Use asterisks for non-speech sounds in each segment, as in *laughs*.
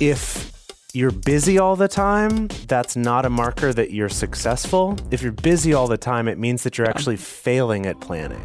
if you're busy all the time, that's not a marker that you're successful. If you're busy all the time, it means that you're actually failing at planning.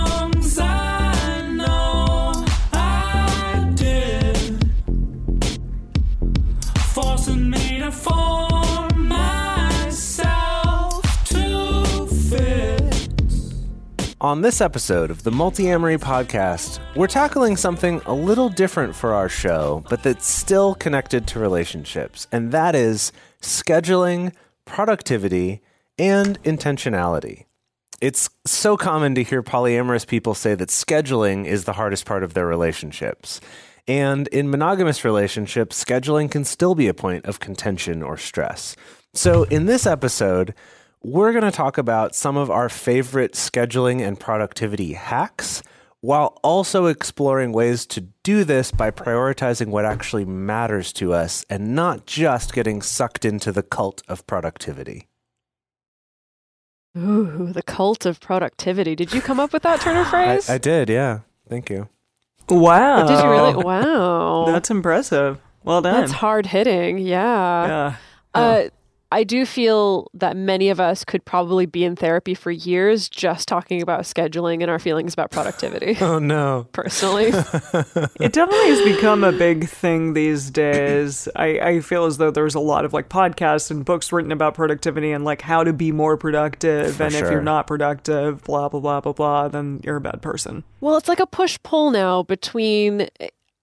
On this episode of the Multiamory podcast, we're tackling something a little different for our show, but that's still connected to relationships, and that is scheduling, productivity, and intentionality. It's so common to hear polyamorous people say that scheduling is the hardest part of their relationships. And in monogamous relationships, scheduling can still be a point of contention or stress. So, in this episode, we're going to talk about some of our favorite scheduling and productivity hacks while also exploring ways to do this by prioritizing what actually matters to us and not just getting sucked into the cult of productivity. Ooh, the cult of productivity. Did you come up with that turn of *gasps* I, phrase? I did, yeah. Thank you. Wow. Did you really? Wow. That's impressive. Well done. That's hard hitting. Yeah. Yeah. Uh, I do feel that many of us could probably be in therapy for years just talking about scheduling and our feelings about productivity. *laughs* Oh, no. Personally, *laughs* It definitely has become a big thing these days. I, I feel as though there's a lot of like podcasts and books written about productivity and like how to be more productive. For and if you're not productive, blah, blah, blah, blah, blah, then you're a bad person. well, it's like a push pull now between.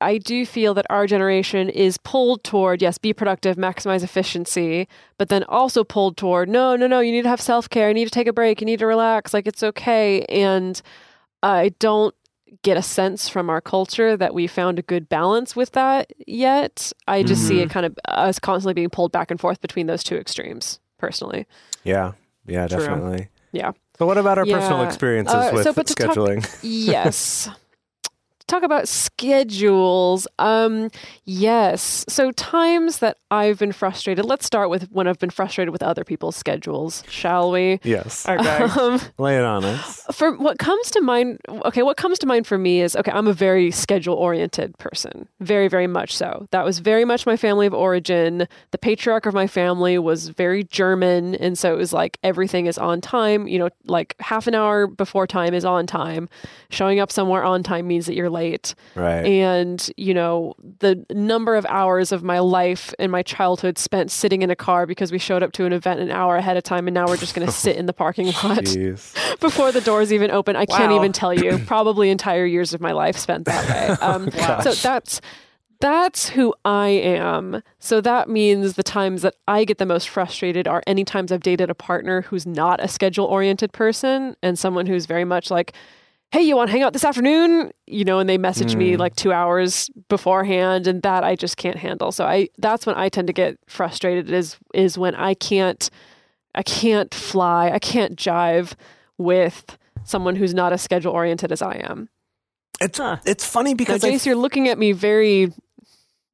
I do feel that our generation is pulled toward, yes, be productive, maximize efficiency, but then also pulled toward, no, no, no, you need to have self care, you need to take a break, you need to relax, like it's okay. And I don't get a sense from our culture that we found a good balance with that yet. I just see it kind of us constantly being pulled back and forth between those two extremes, personally. Yeah, yeah, True. definitely. Yeah. So, what about our Yeah. personal experiences Uh, with so, but talk- scheduling? yes. *laughs* Talk about schedules. Um, yes. So times that I've been frustrated. Let's start with when I've been frustrated with other people's schedules, shall we? yes. Okay. Um, Lay it on us. for what comes to mind okay what comes to mind for me is okay i'm a very schedule oriented person very very much so that was very much my family of origin the patriarch of my family was very german and so it was like everything is on time you know like half an hour before time is on time showing up somewhere on time means that you're late Right. and you know the number of hours of my life and my childhood spent sitting in a car because we showed up to an event an hour ahead of time and now we're just going to sit in the parking *laughs* lot *laughs* before the doors even open. I can't even tell you. *clears throat* Probably entire years of my life spent that way. *laughs* Um, so that's that's who I am. So that means the times that I get the most frustrated are any times I've dated a partner who's not a schedule oriented person and someone who's very much like, hey, you want to hang out this afternoon? You know, and they message me mm. like two hours beforehand, and that I just can't handle. So I that's when I tend to get frustrated is is when I can't I can't fly, I can't jive with someone who's not as schedule oriented as I am. It's Huh. it's funny because I Jase, you're looking at me very.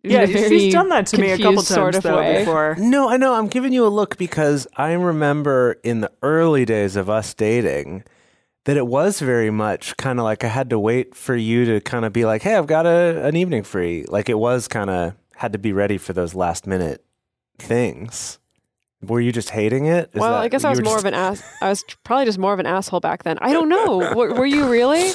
Yeah, a very she's done that to me a couple times sort of though way. before. No, I know. I'm giving you a look because I remember in the early days of us dating that it was very much kind of like I had to wait for you to kind of be like, "Hey, I've got a, an evening free." Like it was kind of had to be ready for those last minute things. Were you just hating it? Is Well, that- I guess I was more just- of an ass. I was *laughs* probably just more of an asshole back then. I don't know. were, were you really?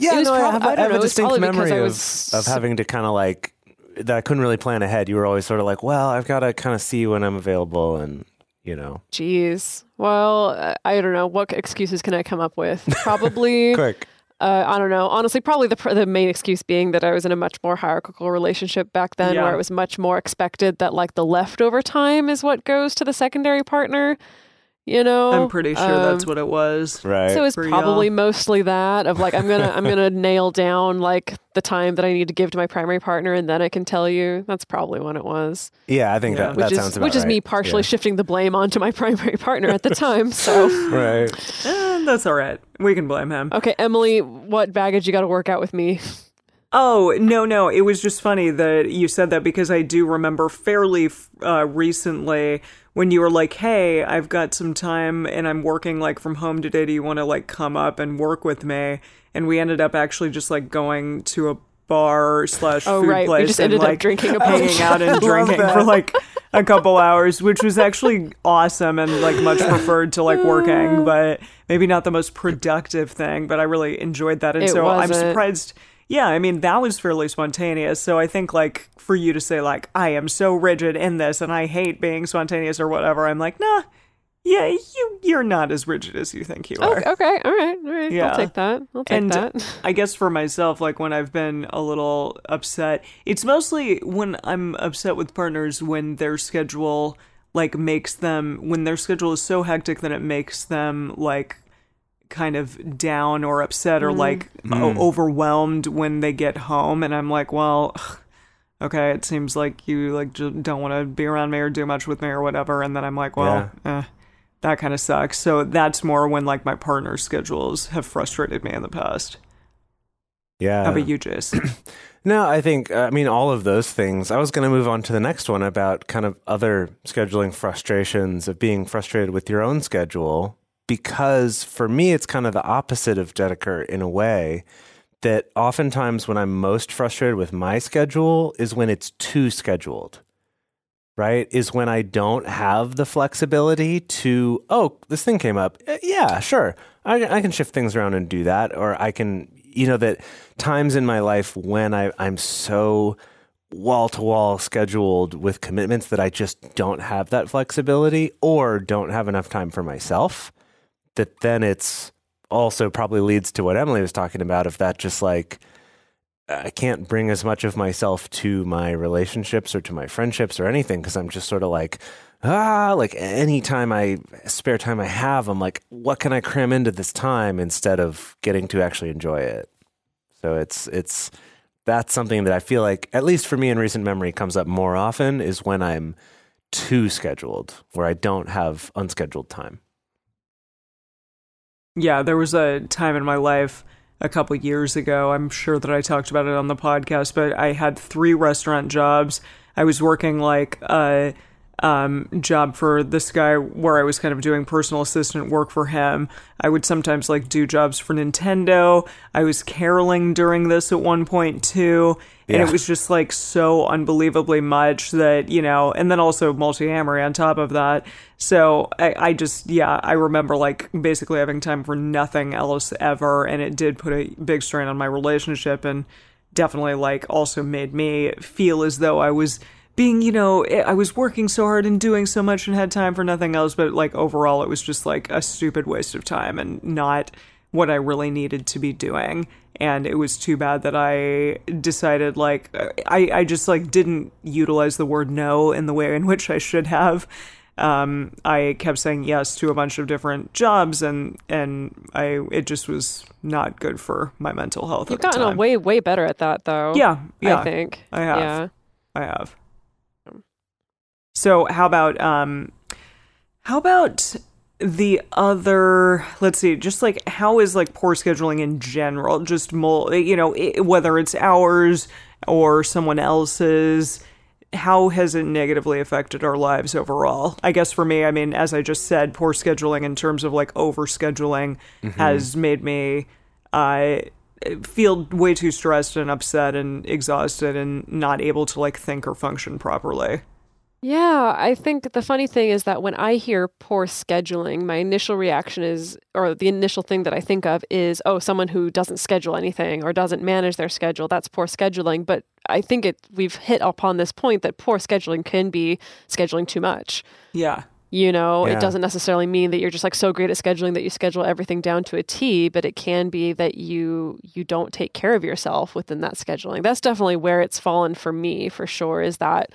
Yeah, no, I prob- have, I I don't have know, a distinct memory of, was- of having to kind of like that I couldn't really plan ahead. You were always sort of like, well, I've got to kind of see when I'm available, and you know, Jeez. Well, I don't know. What excuses can I come up with? *laughs* Probably. quick. Uh, I don't know. Honestly, probably the pr- the main excuse being that I was in a much more hierarchical relationship back then, Yeah. where it was much more expected that like the leftover time is what goes to the secondary partner. You know, I'm pretty sure that's Um, what it was. Right. So it's for probably y'all. mostly that of like I'm gonna I'm gonna *laughs* nail down like the time that I need to give to my primary partner, and then I can tell you. That's probably when it was. yeah, I think Yeah. that, Which that is sounds about which is me partially Yeah. shifting the blame onto my *laughs* primary partner at the time. So *laughs* Right. Eh, that's all right. We can blame him. okay, Emily, what baggage you got to work out with me? Oh, no, no. It was just funny that you said that because I do remember fairly uh, recently when you were like, hey, I've got some time and I'm working like from home today. Do you want to like come up and work with me? And we ended up actually just like going to a bar slash Oh, food right. We place just and ended up like drinking a hanging out and *laughs* drinking for like a couple hours, which was actually awesome and like much preferred to like working, *laughs* but maybe not the most productive thing. But I really enjoyed that, and It so I'm surprised. Yeah, I mean that was fairly spontaneous. So I think like for you to say like I am so rigid in this and I hate being spontaneous or whatever, I'm like nah. Yeah, you you're not as rigid as you think you Oh, are. okay, all right, all right. Yeah. I'll take that. I'll take And that. I guess for myself, like when I've been a little upset, it's mostly when I'm upset with partners when their schedule like makes them when their schedule is so hectic that it makes them like kind of down or upset or mm. like o- mm. overwhelmed when they get home and I'm like, well, *sighs* okay, it seems like you like just don't want to be around me or do much with me or whatever and then I'm like, well, eh, that kind of sucks. So that's more when like my partner's schedules have frustrated me in the past. Yeah. How about you, Jase? *clears throat* No, I think, uh, I mean, all of those things. I was going to move on to the next one about kind of other scheduling frustrations of being frustrated with your own schedule. Because for me, it's kind of the opposite of Dedeker in a way that oftentimes when I'm most frustrated with my schedule is when it's too scheduled, right? Is when I don't have the flexibility to, oh, this thing came up. Eh, Yeah, sure. I, I can shift things around and do that. Or I can, you know, that times in my life when I, I'm so wall to wall scheduled with commitments that I just don't have that flexibility or don't have enough time for myself, that then it's also probably leads to what Emily was talking about of that just like I can't bring as much of myself to my relationships or to my friendships or anything because I'm just sort of like ah like any time I spare time I have I'm like what can I cram into this time instead of getting to actually enjoy it. So it's it's that's something that I feel like at least for me in recent memory comes up more often is when I'm too scheduled where I don't have unscheduled time. Yeah, there was a time in my life a couple years ago. I'm sure that I talked about it on the podcast, but I had three restaurant jobs. I was working like a um, job for this guy where I was kind of doing personal assistant work for him. I would sometimes like do jobs for Nintendo. I was caroling during this at one point too. And Yeah. it was just like so unbelievably much that, you know, and then also Multiamory on top of that. So I, I just, yeah, I remember like basically having time for nothing else ever. And it did put a big strain on my relationship and definitely like also made me feel as though I was being, you know, I was working so hard and doing so much and had time for nothing else. But like overall, it was just like a stupid waste of time and not what I really needed to be doing. And it was too bad that I decided like I, I just like didn't utilize the word no in the way in which I should have. Um, I kept saying yes to a bunch of different jobs, and and I it just was not good for my mental health. You've at the gotten way way better at that though. Yeah, yeah, I think I have. Yeah. I have. So how about um how about the other let's see just like how is like poor scheduling in general just mul- you know i whether it's ours or someone else's how has it negatively affected our lives overall? I guess for me i mean as i just said poor scheduling in terms of like over scheduling has made me uh feel way too stressed and upset and exhausted and not able to like think or function properly Yeah, I think the funny thing is that when I hear poor scheduling, my initial reaction is, or the initial thing that I think of is, oh, someone who doesn't schedule anything or doesn't manage their schedule. That's poor scheduling. But I think it we've hit upon this point that poor scheduling can be scheduling too much. yeah You know, Yeah. it doesn't necessarily mean that you're just like so great at scheduling that you schedule everything down to a T, but it can be that you you don't take care of yourself within that scheduling. That's definitely where it's fallen for me for sure is that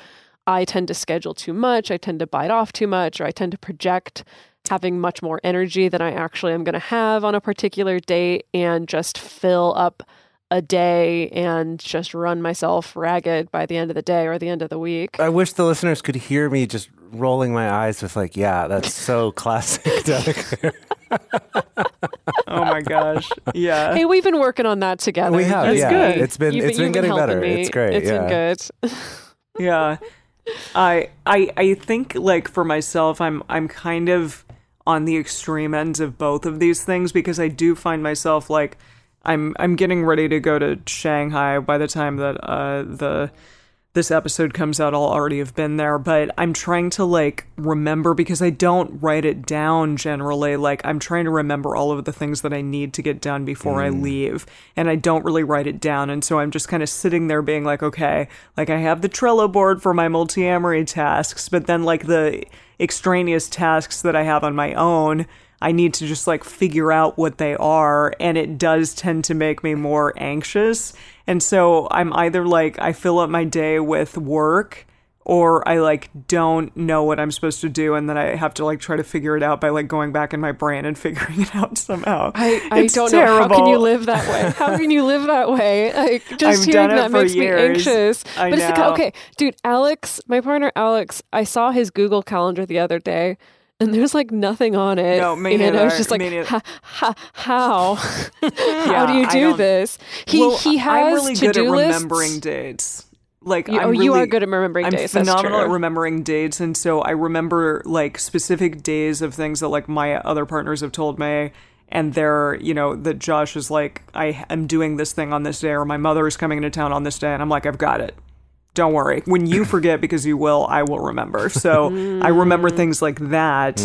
I tend to schedule too much, I tend to bite off too much, or I tend to project having much more energy than I actually am going to have on a particular date and just fill up a day and just run myself ragged by the end of the day or the end of the week. I wish the listeners could hear me just rolling my eyes with like, yeah, that's *laughs* so classic. *laughs* Danica. Oh my gosh. Yeah. Hey, we've been working on that together. We have, That's yeah. good. It's been- You've it's been you've getting better. me. It's great, It's yeah. been good. *laughs* yeah i i i think like for myself i'm i'm kind of on the extreme ends of both of these things because i do find myself like i'm i'm getting ready to go to shanghai by the time that uh the this episode comes out i'll already have been there but i'm trying to like remember because i don't write it down generally. Like i'm trying to remember all of the things that i need to get done before i mm. leave and i don't really write it down and so i'm just kind of sitting there being like okay like i have the trello board for my Multiamory tasks but then like the extraneous tasks that i have on my own I need to just like figure out what they are, and it does tend to make me more anxious. And so I'm either like, I fill up my day with work, or I like don't know what I'm supposed to do, and then I have to like try to figure it out by like going back in my brain and *laughs* figuring it out somehow. I, I It's don't know. How can you live that way? How can you live that way? Like *laughs* just I've hearing that makes years. me anxious. I but it's the, know. okay, dude. Alex, my partner Alex, I saw his Google Calendar the other day, and there's like nothing on it. No, me and I was just like, ha, ha, how? *laughs* how do you do this? He well, he has I'm really to good at do lists. remembering dates. Like, You- I'm oh, you are good at remembering dates. I'm dates, that's phenomenal at remembering dates, and so I remember like specific days of things that like my other partners have told me, and they're you know that Josh is like I am doing this thing on this day, or my mother is coming into town on this day, and I'm like I've got it. Don't worry. When you forget, because you will, I will remember. So I remember Mm. things like that,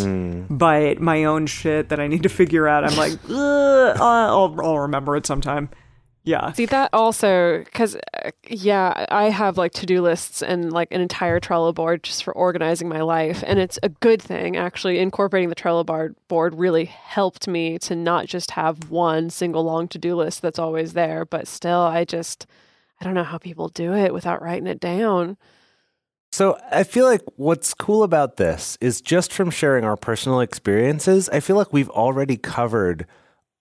but my own shit that I need to figure out, I'm like, *laughs* I'll, I'll remember it sometime. Yeah. See that also because yeah, I have like to do lists and like an entire Trello board just for organizing my life, and it's a good thing actually. Incorporating the Trello board board really helped me to not just have one single long to do list that's always there, but still, I just I don't know how people do it without writing it down. So I feel like what's cool about this is just from sharing our personal experiences, I feel like we've already covered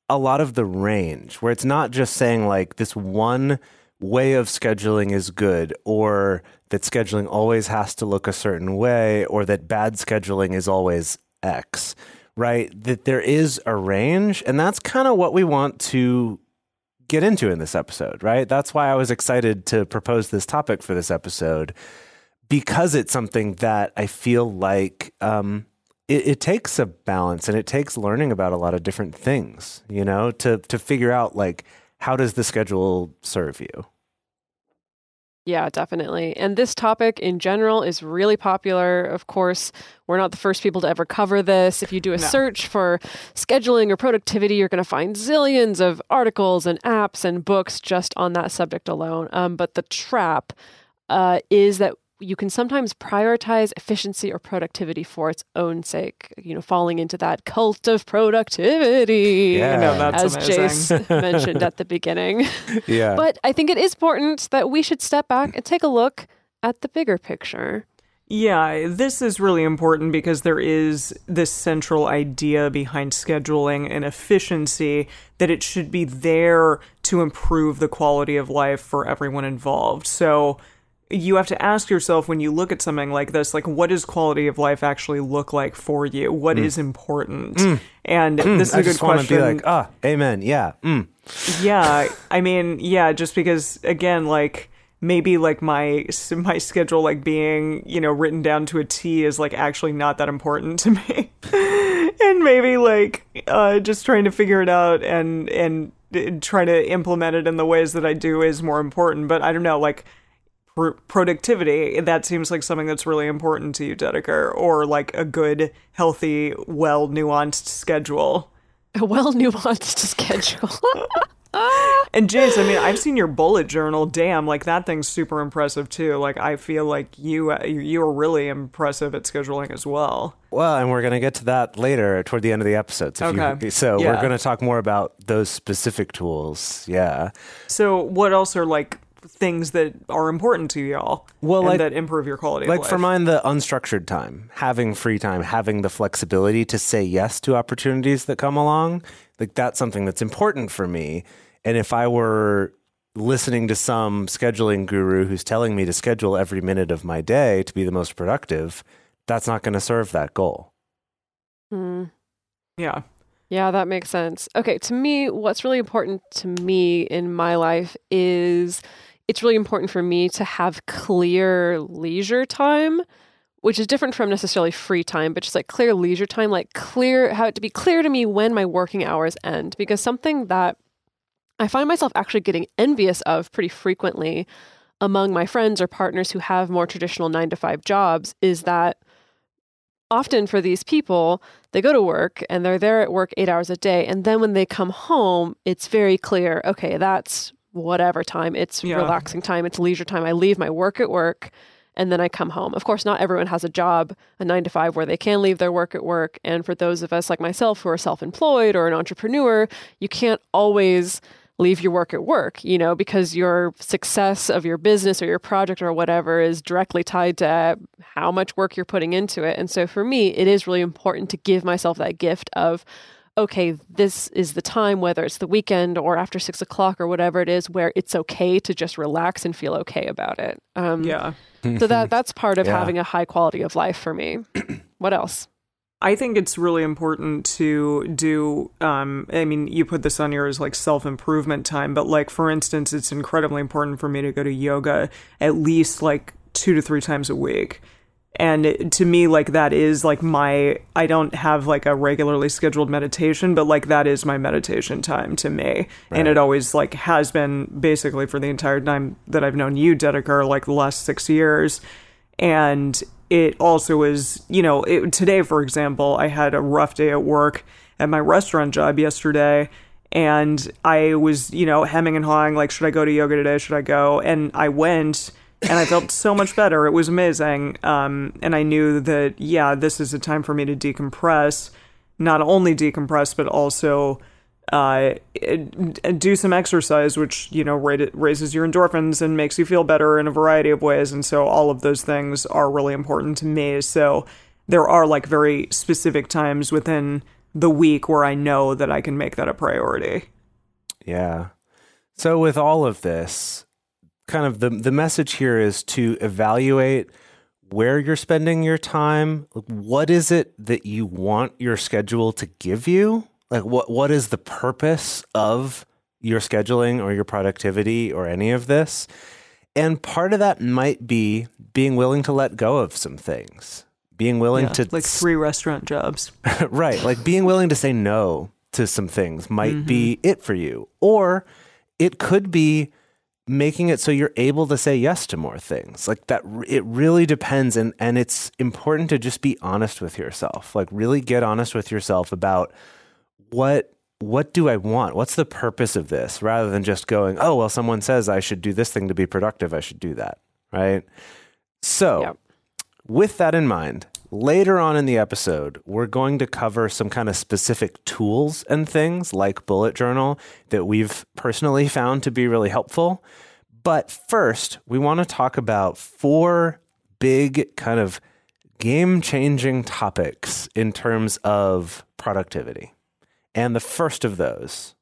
a lot of the range where it's not just saying like this one way of scheduling is good or that scheduling always has to look a certain way or that bad scheduling is always X, right? That there is a range. And that's kind of what we want to get into in this episode, right? That's why I was excited to propose this topic for this episode because it's something that I feel like um, it, it takes a balance and it takes learning about a lot of different things, you know, to to figure out like how does the schedule serve you. Yeah, definitely. And this topic in general is really popular. Of course, we're not the first people to ever cover this. If you do a No. search for scheduling or productivity, you're going to find zillions of articles and apps and books just on that subject alone. Um, but the trap uh, is that you can sometimes prioritize efficiency or productivity for its own sake, you know, falling into that cult of productivity. Yeah. I know that's As amazing. Jase *laughs* mentioned at the beginning. Yeah. But I think it is important that we should step back and take a look at the bigger picture. Yeah, this is really important because there is this central idea behind scheduling and efficiency that it should be there to improve the quality of life for everyone involved. So you have to ask yourself when you look at something like this, like, what does quality of life actually look like for you? What is important? And this is I a good just want to question. be like, ah, amen. Yeah. Mm. yeah i mean yeah just because again like maybe like my my schedule like being you know written down to a t is like actually not that important to me *laughs* and maybe like uh just trying to figure it out and and uh, trying to implement it in the ways that i do is more important but i don't know like pr- productivity that seems like something that's really important to you Dedeker, or like a good healthy well nuanced schedule A well nuanced *laughs* schedule. And James, I mean, I've seen your bullet journal. Damn, like that thing's super impressive too. Like I feel like you uh, you you are really impressive at scheduling as well. Well, and we're going to get to that later toward the end of the episode. *laughs* So, Okay. you, so Yeah. we're going to talk more about those specific tools. Yeah. So, what else are like things that are important to y'all Well, and like- that improve your quality Like of life. for mine, the unstructured time, having free time, having the flexibility to say yes to opportunities that come along, like that's something that's important for me. And if I were listening to some scheduling guru who's telling me to schedule every minute of my day to be the most productive, that's not going to serve that goal. Hmm. yeah. Yeah, that makes sense. Okay, to me, what's really important to me in my life is it's really important for me to have clear leisure time, which is different from necessarily free time, but just like clear leisure time, like clear, it to be clear to me when my working hours end. Because something that I find myself actually getting envious of pretty frequently among my friends or partners who have more traditional nine to five jobs is that often for these people, they go to work and they're there at work eight hours a day. And then when they come home, it's very clear okay, that's whatever time. It's Yeah. relaxing time, it's leisure time. I leave my work at work and then I come home. Of course, not everyone has a job, a nine to five, where they can leave their work at work. And for those of us like myself who are self employed or an entrepreneur, you can't always leave your work at work, you know, because your success of your business or your project or whatever is directly tied to how much work you're putting into it. And so for me, it is really important to give myself that gift of, okay, this is the time, whether it's the weekend or after six o'clock or whatever it is, where it's okay to just relax and feel okay about it. Um, Yeah. So that *laughs* that's part of Yeah. having a high quality of life for me. *clears throat* what else? I think it's really important to do. Um, I mean, you put this on yours like self improvement time, but like for instance, it's incredibly important for me to go to yoga at least like two to three times a week. And to me, like that is like my. I don't have like a regularly scheduled meditation, but like that is my meditation time to me, and it always like has been basically for the entire time that I've known you, Dedeker, like the last six years. And it also is you know it, today for example i had a rough day at work at my restaurant job yesterday and i was you know hemming and hawing like should i go to yoga today? Should i go? And i went and i felt so much better it was amazing um, and i knew that yeah this is a time for me to decompress not only decompress but also uh, do some exercise, which you know ra- raises your endorphins and makes you feel better in a variety of ways. And so all of those things are really important to me. So there are like very specific times within the week where I know that I can make that a priority. Yeah. So with all of this, kind of the the message here is to evaluate where you're spending your time. Like, What is it that you want your schedule to give you? Like what what is the purpose of your scheduling or your productivity or any of this? And part of that might be being willing to let go of some things. Being willing Yeah, to like three restaurant jobs. *laughs* right. Like being willing to say no to some things might mm-hmm. be it for you. Or it could be making it so you're able to say yes to more things. Like that it really depends and and it's important to just be honest with yourself. Like really get honest with yourself about what what do I want? What's the purpose of this rather than just going, "Oh, well someone says I should do this thing to be productive, I should do that." Right? So, Yep. with that in mind, later on in the episode, we're going to cover some kind of specific tools and things like bullet journal that we've personally *laughs* found to be really helpful. But first, we want to talk about four big kind of game changing topics in terms of productivity. And the first of those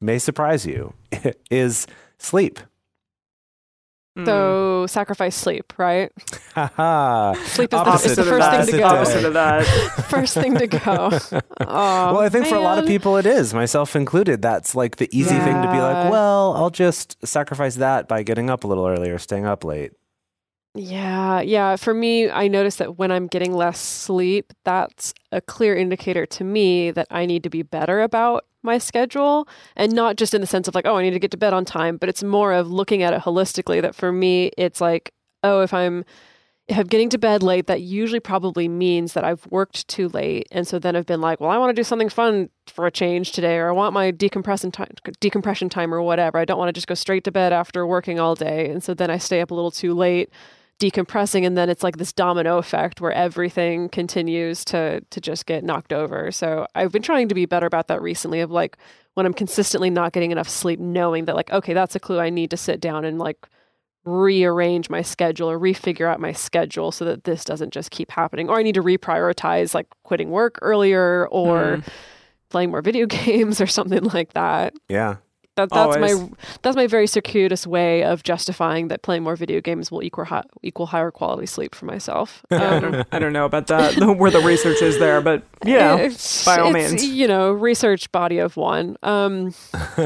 may surprise you *laughs* is sleep. Mm. So sacrifice sleep, right? Haha. Sleep is the, Opposite is the first that. thing to go. Opposite of that. *laughs* first thing to go. *laughs* Oh, well, I think for a lot of people it is, myself included. That's like the easy thing to be like, well, I'll just sacrifice that by getting up a little earlier, staying up late. Yeah, yeah. For me, I notice that when I'm getting less sleep, that's a clear indicator to me that I need to be better about my schedule. And not just in the sense of like, oh, I need to get to bed on time, but it's more of looking at it holistically that for me, it's like, oh, if I'm if I'm getting to bed late, that usually probably means that I've worked too late. And so then I've been like, well, I want to do something fun for a change today, or I want my decompression time, decompression time or whatever. I don't want to just go straight to bed after working all day. And so then I stay up a little too late decompressing and then it's like this domino effect where everything continues to to just get knocked over. So I've been trying to be better about that recently of like when I'm consistently not getting enough sleep, knowing that like, okay, that's a clue I need to sit down and like rearrange my schedule or refigure out my schedule so that this doesn't just keep happening. Or I need to reprioritize like quitting work earlier or hmm. playing more video *laughs* games or something like that. Yeah. That, that's Always. my that's my very circuitous way of justifying that playing more video games will equal hi- equal higher quality sleep for myself. *laughs* I Um, don't, I don't know about that, *laughs* where the research is there, but yeah, it's- by all it's, means. you know, research body of one. Um,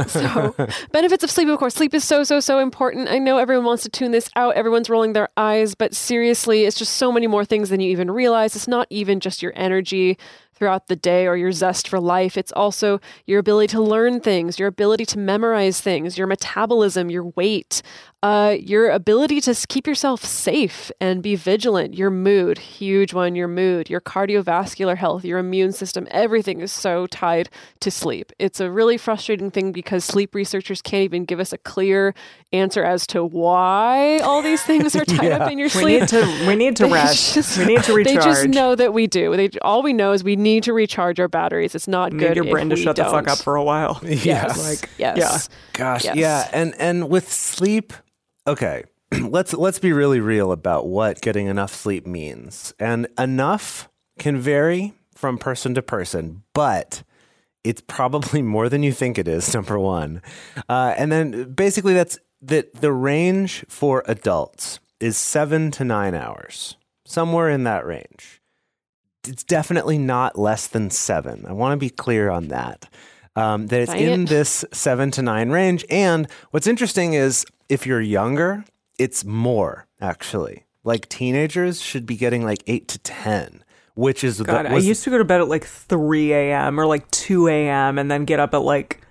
so *laughs* benefits of sleep, of course, sleep is so so so important. I know everyone wants to tune this out. Everyone's rolling their eyes, but seriously, it's just so many more things than you even realize. It's not even just your energy throughout the day or your zest for life. It's also your ability to learn things, your ability to memorize things, your metabolism, your weight, uh, your ability to keep yourself safe and be vigilant, your mood, huge one, your mood, your cardiovascular health, your immune system, everything is so tied to sleep. It's a really frustrating thing because sleep researchers can't even give us a clear answer as to why all these things are *laughs* tied up in your sleep. we sleep. need to we need to rest. *laughs* just- we need to recharge. They just know that we do. They all we know is we need to recharge our batteries. It's not We good need your if brain to we shut the fuck up for a while. *laughs* Yes. Like, yes. yeah. Gosh, Yes. yeah, and and with sleep, okay, *clears throat* let's let's be really real about what getting enough sleep means. And enough can vary from person to person, but it's probably more than you think it is. *laughs* Number one, uh, and then basically that's that the range for adults is seven to nine hours, somewhere in that range. It's definitely not less than seven. I want to be clear on that. Um, that it's Dang in it. this seven to nine range. And what's interesting is if you're younger, it's more actually. Like teenagers should be getting like eight to 10, which is God, the, I used to go to bed at like 3 a.m. or like 2 a.m. and then get up at like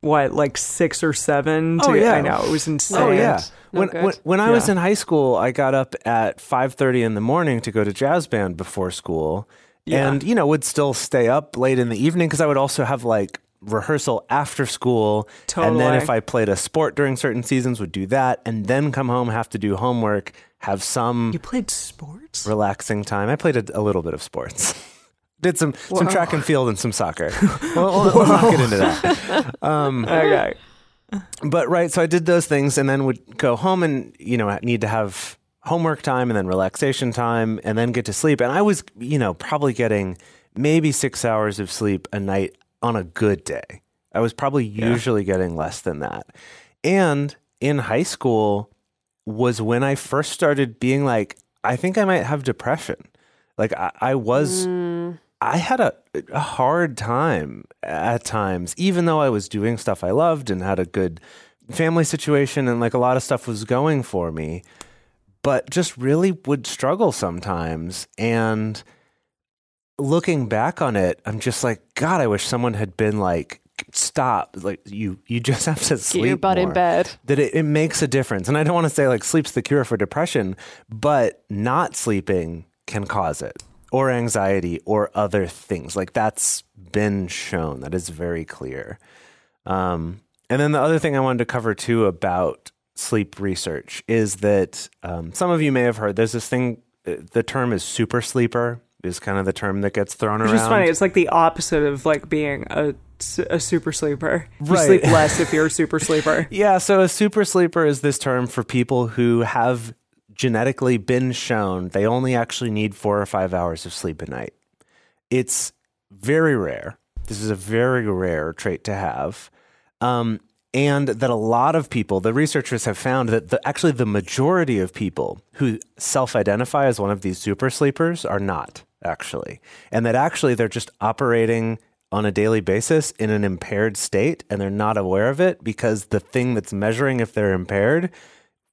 what, like six or seven. To, Oh, yeah. I know it was insane. Oh yeah. When, when when I was in high school, I got up at 5:30 in the morning to go to jazz band before school. Yeah. And you know, would still stay up late in the evening cuz I would also have like rehearsal after school and then if I played a sport during certain seasons would do that and then come home have to do homework, have some You played sports? relaxing time. I played a, a little bit of sports. *laughs* Did some some track and field and some soccer. *laughs* we'll, we'll, we'll not get into that. Um, *laughs* okay. but right so i did those things and then would go home and you know need to have homework time and then relaxation time and then get to sleep and i was you know probably getting maybe six hours of sleep a night on a good day. I was probably usually getting less than that. And in high school was when i first started being like i think i might have depression. Like i, I was mm. I had a, a hard time at times, even though I was doing stuff I loved and had a good family situation and like a lot of stuff was going for me, but just really would struggle sometimes. And looking back on it, I'm just like, God, I wish someone had been like, stop. Like you, you just *laughs* have to sleep. Get your butt in bed. that it, it makes a difference. And I don't want to say like sleep's the cure for depression, but not sleeping can cause it or anxiety or other things. Like that's been shown. That is very clear. Um, and then the other thing I wanted to cover too about sleep research is that um, some of you may have heard there's this thing, uh, the term is super sleeper, is kind of the term that gets thrown Which around. is funny. It's like the opposite of like being a, a super sleeper. You Right. sleep less if you're a super sleeper. *laughs* Yeah, so a super sleeper is this term for people who have genetically been shown they only actually need four or five hours of sleep a night. It's very rare. This is a very rare trait to have. Um, and that a lot of people, the researchers have found that the, actually the majority of people who self identify as one of these super sleepers are not actually. And that actually they're just operating on a daily basis in an impaired state and they're not aware of it because the thing that's measuring if they're impaired,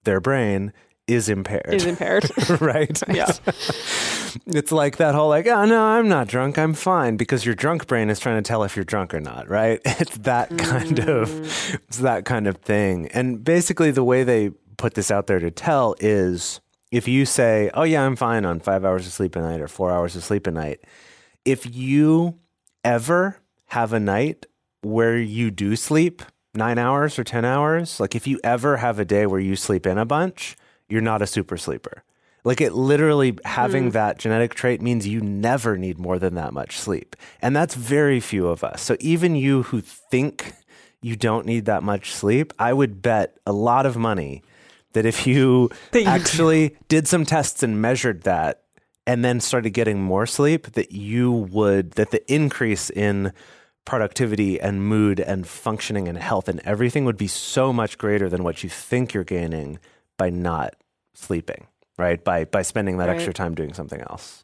their brain, is impaired. Is impaired. *laughs* right? *laughs* Yeah. *laughs* It's like that whole like, oh no, I'm not drunk, I'm fine, because your drunk brain is trying to tell if you're drunk or not, right? It's that kind of mm. it's that kind of thing. And basically the way they put this out there to tell is if you say, Oh yeah, I'm fine on five hours of sleep a night or four hours of sleep a night, if you ever have a night where you do sleep nine hours or 10 hours, like if you ever have a day where you sleep in a bunch, you're not a super sleeper. Like it literally having hmm. that genetic trait means you never need more than that much sleep. And that's very few of us. So even you who think you don't need that much sleep, I would bet a lot of money that if you actually did some tests and measured that and then started getting more sleep, that you would, that the increase in productivity and mood and functioning and health and everything would be so much greater than what you think you're gaining by not sleeping, right? By, by spending that Right. extra time doing something else.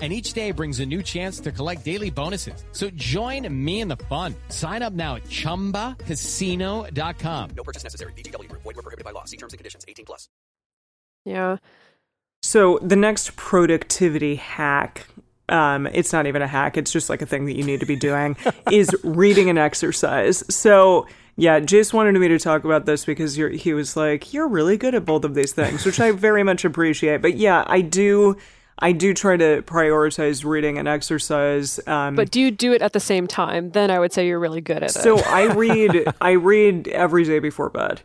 And each day brings a new chance to collect daily bonuses. So join me in the fun. Sign up now at chumbacasino.com. No purchase necessary. VGW. Void were prohibited by law. See terms and conditions. 18 plus. Yeah. So the next productivity hack, um, it's not even a hack, it's just like a thing that you need to be doing, *laughs* is reading and exercise. So yeah, Jase wanted me to talk about this because you're, he was like, "You're really good at both of these things," which I very much appreciate. But yeah, I do, I do try to prioritize reading and exercise. Um, But do you do it at the same time? Then I would say you're really good at it. so I *laughs* read, I read every day before bed,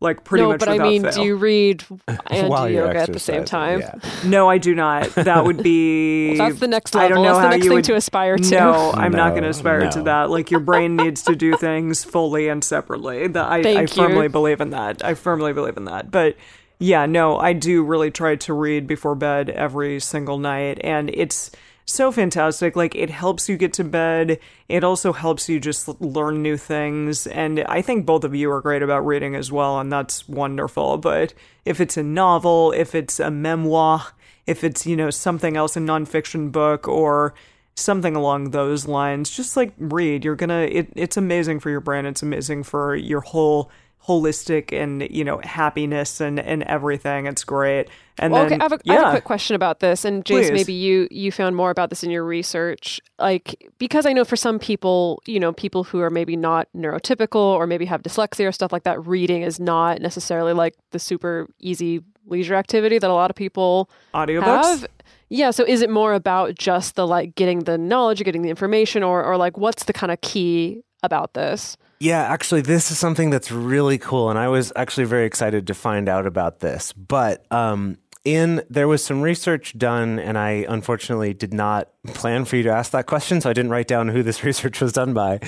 like pretty no, much. No, but I mean, fail. do you read and do yoga at the same time? yeah. No, I do not. That would be. *laughs* That's the next I don't know That's the how next you thing would, to aspire to. No, I'm not going to No, aspire to that. Like your brain needs to do things fully and separately. That I, I Thank you. firmly believe in that. I firmly believe in that. But yeah, no, I do really try to read before bed every single night, and it's so fantastic. Like it helps you get to bed. It also helps you just learn new things. And I think both of you are great about reading as well, and that's wonderful. But if it's a novel, if it's a memoir, if it's, you know, something else, a nonfiction book or something along those lines, just like read. You're gonna it, it's amazing for your brain, it's amazing for your whole holistic and you know happiness and and everything it's great and Well, then okay, I have, a, I yeah have a quick question about this, and Jase, Please. maybe you you found more about this in your research, like because I know for some people, you know, people who are maybe not neurotypical or maybe have dyslexia or stuff like that, reading is not necessarily like the super easy leisure activity that a lot of people audiobooks have. Yeah, so is it more about just the like getting the knowledge, getting the information, or or like what's the kind of key about this? Yeah, actually, this is something that's really cool, and I was actually very excited to find out about this. But um, in there was some research done, and I unfortunately did not plan for you to ask that question, so I didn't write down who this *laughs* research was done by.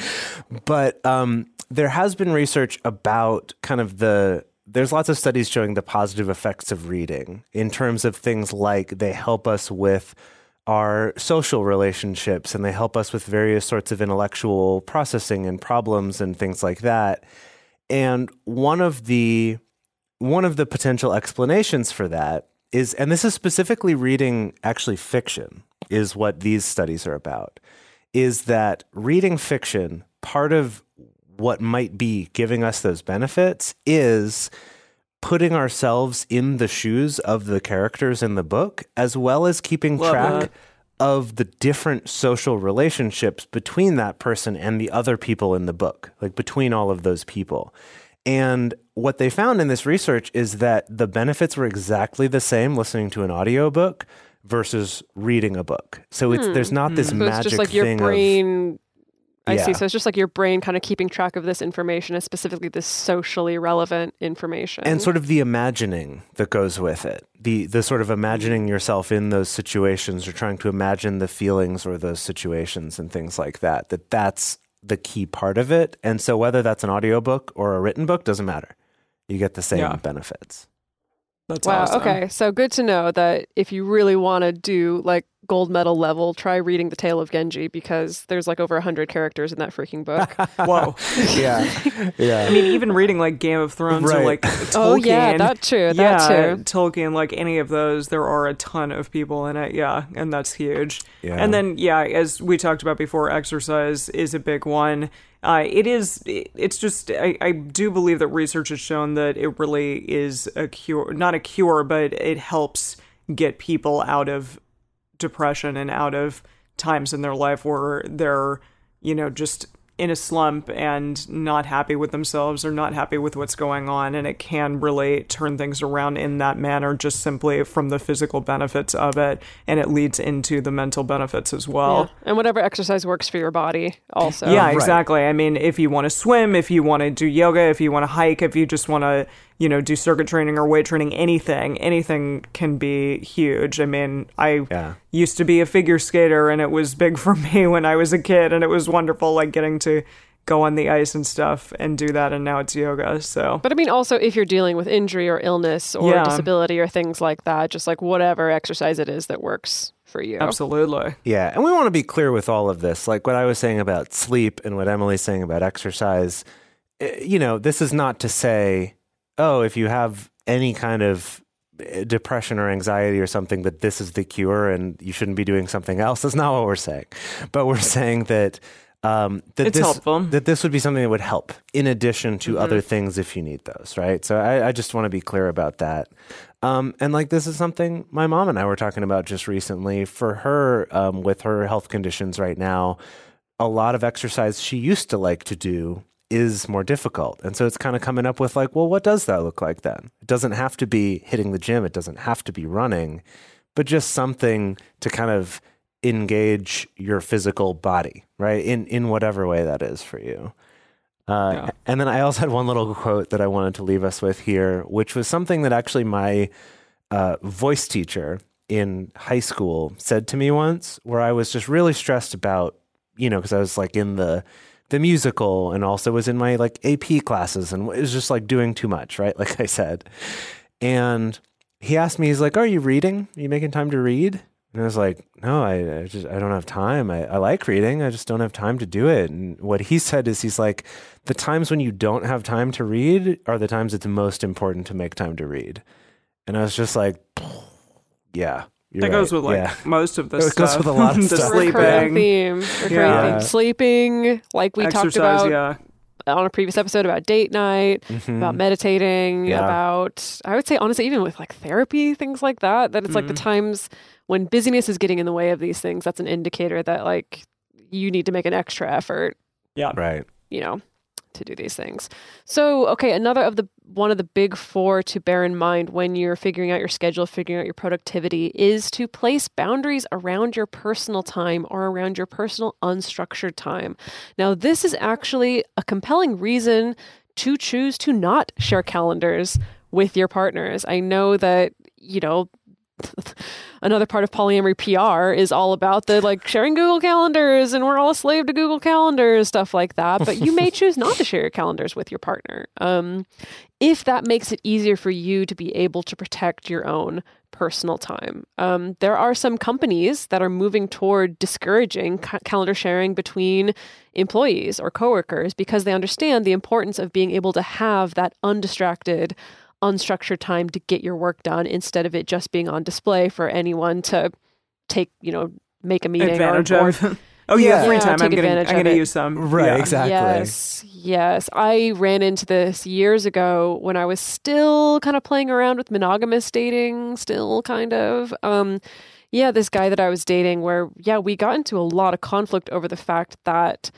But um, there has been research about kind of the there's lots of studies showing the positive effects of reading in terms of things like they help us with our social relationships and they help us with various sorts of intellectual processing and problems and things like that. And one of the one of the potential explanations for that is and this is specifically reading actually fiction is what these studies are about is that reading fiction part of what might be giving us those benefits is putting ourselves in the shoes of the characters in the book, as well as keeping Love track that. of the different social relationships between that person and the other people in the book, like between all of those people. And what they found in this research is that the benefits were exactly the same listening to an audiobook versus reading a book. So it's there's hmm. not this hmm. So magic just like your thing of brain. I see. So it's just like your brain kind of keeping track of this information, and specifically this socially relevant information. and sort of the imagining that goes with it the the sort of imagining yourself in those situations or trying to imagine the feelings or those situations and things like that that that's the key part of it and so whether that's an audiobook or a written book doesn't matter you get the same Yeah. benefits that's wow. awesome. Okay. So good to know that if you really want to do like gold medal level, try reading The Tale of Genji because there's like over 100 characters in that freaking book. *laughs* whoa yeah yeah I mean, even reading like Game of Thrones or like Tolkien. *laughs* Oh, yeah, that too, that yeah, too. Tolkien, like any of those, there are a ton of people in it. Yeah, and that's huge. Yeah. And then, yeah, as we talked about before, exercise is a big one. Uh, it is. It's just. I, I do believe that research has shown that it really is a cure, not a cure, but it helps get people out of depression and out of times in their life where they're, you know, just in a slump and not happy with themselves or not happy with what's going on and it can really turn things around in that manner just simply from the physical benefits of it and it leads into the mental benefits as well. Yeah. And whatever exercise works for your body, also. Yeah, exactly. I mean, if you want to swim, if you want to do yoga, if you want to hike, if you just want to, you know, do circuit training or weight training, anything, anything can be huge. I mean, I Yeah. used to be a figure skater and it was big *laughs* for me when I was a kid and it was wonderful like getting to go on the ice and stuff and do that and now it's yoga. So But I mean, also, if you're dealing with injury or illness or Yeah. disability or things like that, just like whatever exercise it is that works for you. absolutely. Yeah, and we want to be clear with all of this. Like what I was saying about sleep and what Emily's saying about exercise. eh, You know, this is not to say, oh, if you have any kind of eh, depression or anxiety or something, that this is the cure and you shouldn't be doing something else. That's not what we're saying. But we're saying that um, that It's this helpful. that this would be something that would help in addition to other things if you need those, right? So I, I just want to be clear about that. Um, and like this is something my mom and I were talking about just recently. For her, um, with her health conditions right now, a lot of exercise she used to like to do is more difficult. And so it's kind of coming up with like, well, what does that look like then? It doesn't have to be hitting the gym, it doesn't have to be running, but just something to kind of engage your physical body, right? In in whatever way that is for you. Uh, Yeah. And then I also had one little quote that I wanted to leave us with here, which was something that actually my uh, voice teacher in high school said to me once, where I was just really stressed about, you know, because I was like in the the musical and also was in my like AP classes and it was just like doing too much, right? *laughs* Like I said, and he asked me, he's like, "Are you reading? Are you making time to read?" And I was like, "No, I, I just I don't have time. I, I like reading, I just don't have time to do it." And what he *laughs* said is, he's like, "The times when you don't have time to read are the times it's most important to make time to read." And I was just like, "Yeah, you're That goes with like yeah. most of the It goes stuff. with a lot of *laughs* the stuff. Recurring sleeping, theme. Recurring Yeah. theme. Sleeping, like we exercise, talked about yeah. on a previous episode about date night, mm-hmm. about meditating, Yeah. about I would say honestly, even with like therapy, things like that, that it's like the mm-hmm. times when busyness is getting in the way of these things, that's an indicator that like you need to make an extra effort, Yeah. right." you know, to do these things. So, okay, another of the one of the big four to bear in mind when you're figuring out your schedule, figuring out your productivity is to place boundaries around your personal time or around your personal unstructured time. Now, this is actually a compelling reason to choose to not share calendars with your partners. I know that, you know, *laughs* another part of polyamory PR is all about the like sharing Google calendars and we're all a slave to Google calendars, stuff like that. But you may *laughs* choose not to share your calendars with your partner. Um, if that makes it easier for you to be able to protect your own personal time. Um, there are some companies that are moving toward discouraging ca- calendar sharing between employees or coworkers because they understand the importance of being able to have that undistracted, unstructured time to get your work done instead of it just being on display for anyone to take, you know, make a meeting advantage or, or of. *laughs* oh yeah, Yeah. free Yeah, time. I'm gonna I'm gonna use some. Right, Yeah. exactly. Yes, yes. I ran into this years ago when I was still kind of playing around with monogamous dating, still kind of. Um, yeah, this guy that I was dating, where, yeah, we got into a lot of conflict over the fact that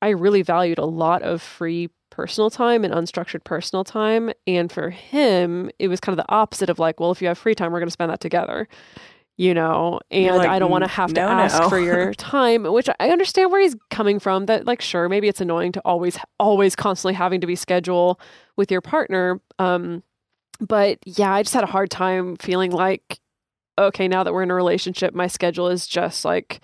I really valued a lot of free personal time and unstructured personal time. And for him, it was kind of the opposite of like, well, if you have free time, we're going to spend that together. You know, and like, I don't want to "Mm, have to no, ask no." for your *laughs* time, which I understand where he's coming from. That, like, sure, maybe it's annoying to always, always constantly having to be schedule with your partner. Um, but yeah, I just had a hard time feeling like, okay, now that we're in a relationship, my schedule is just like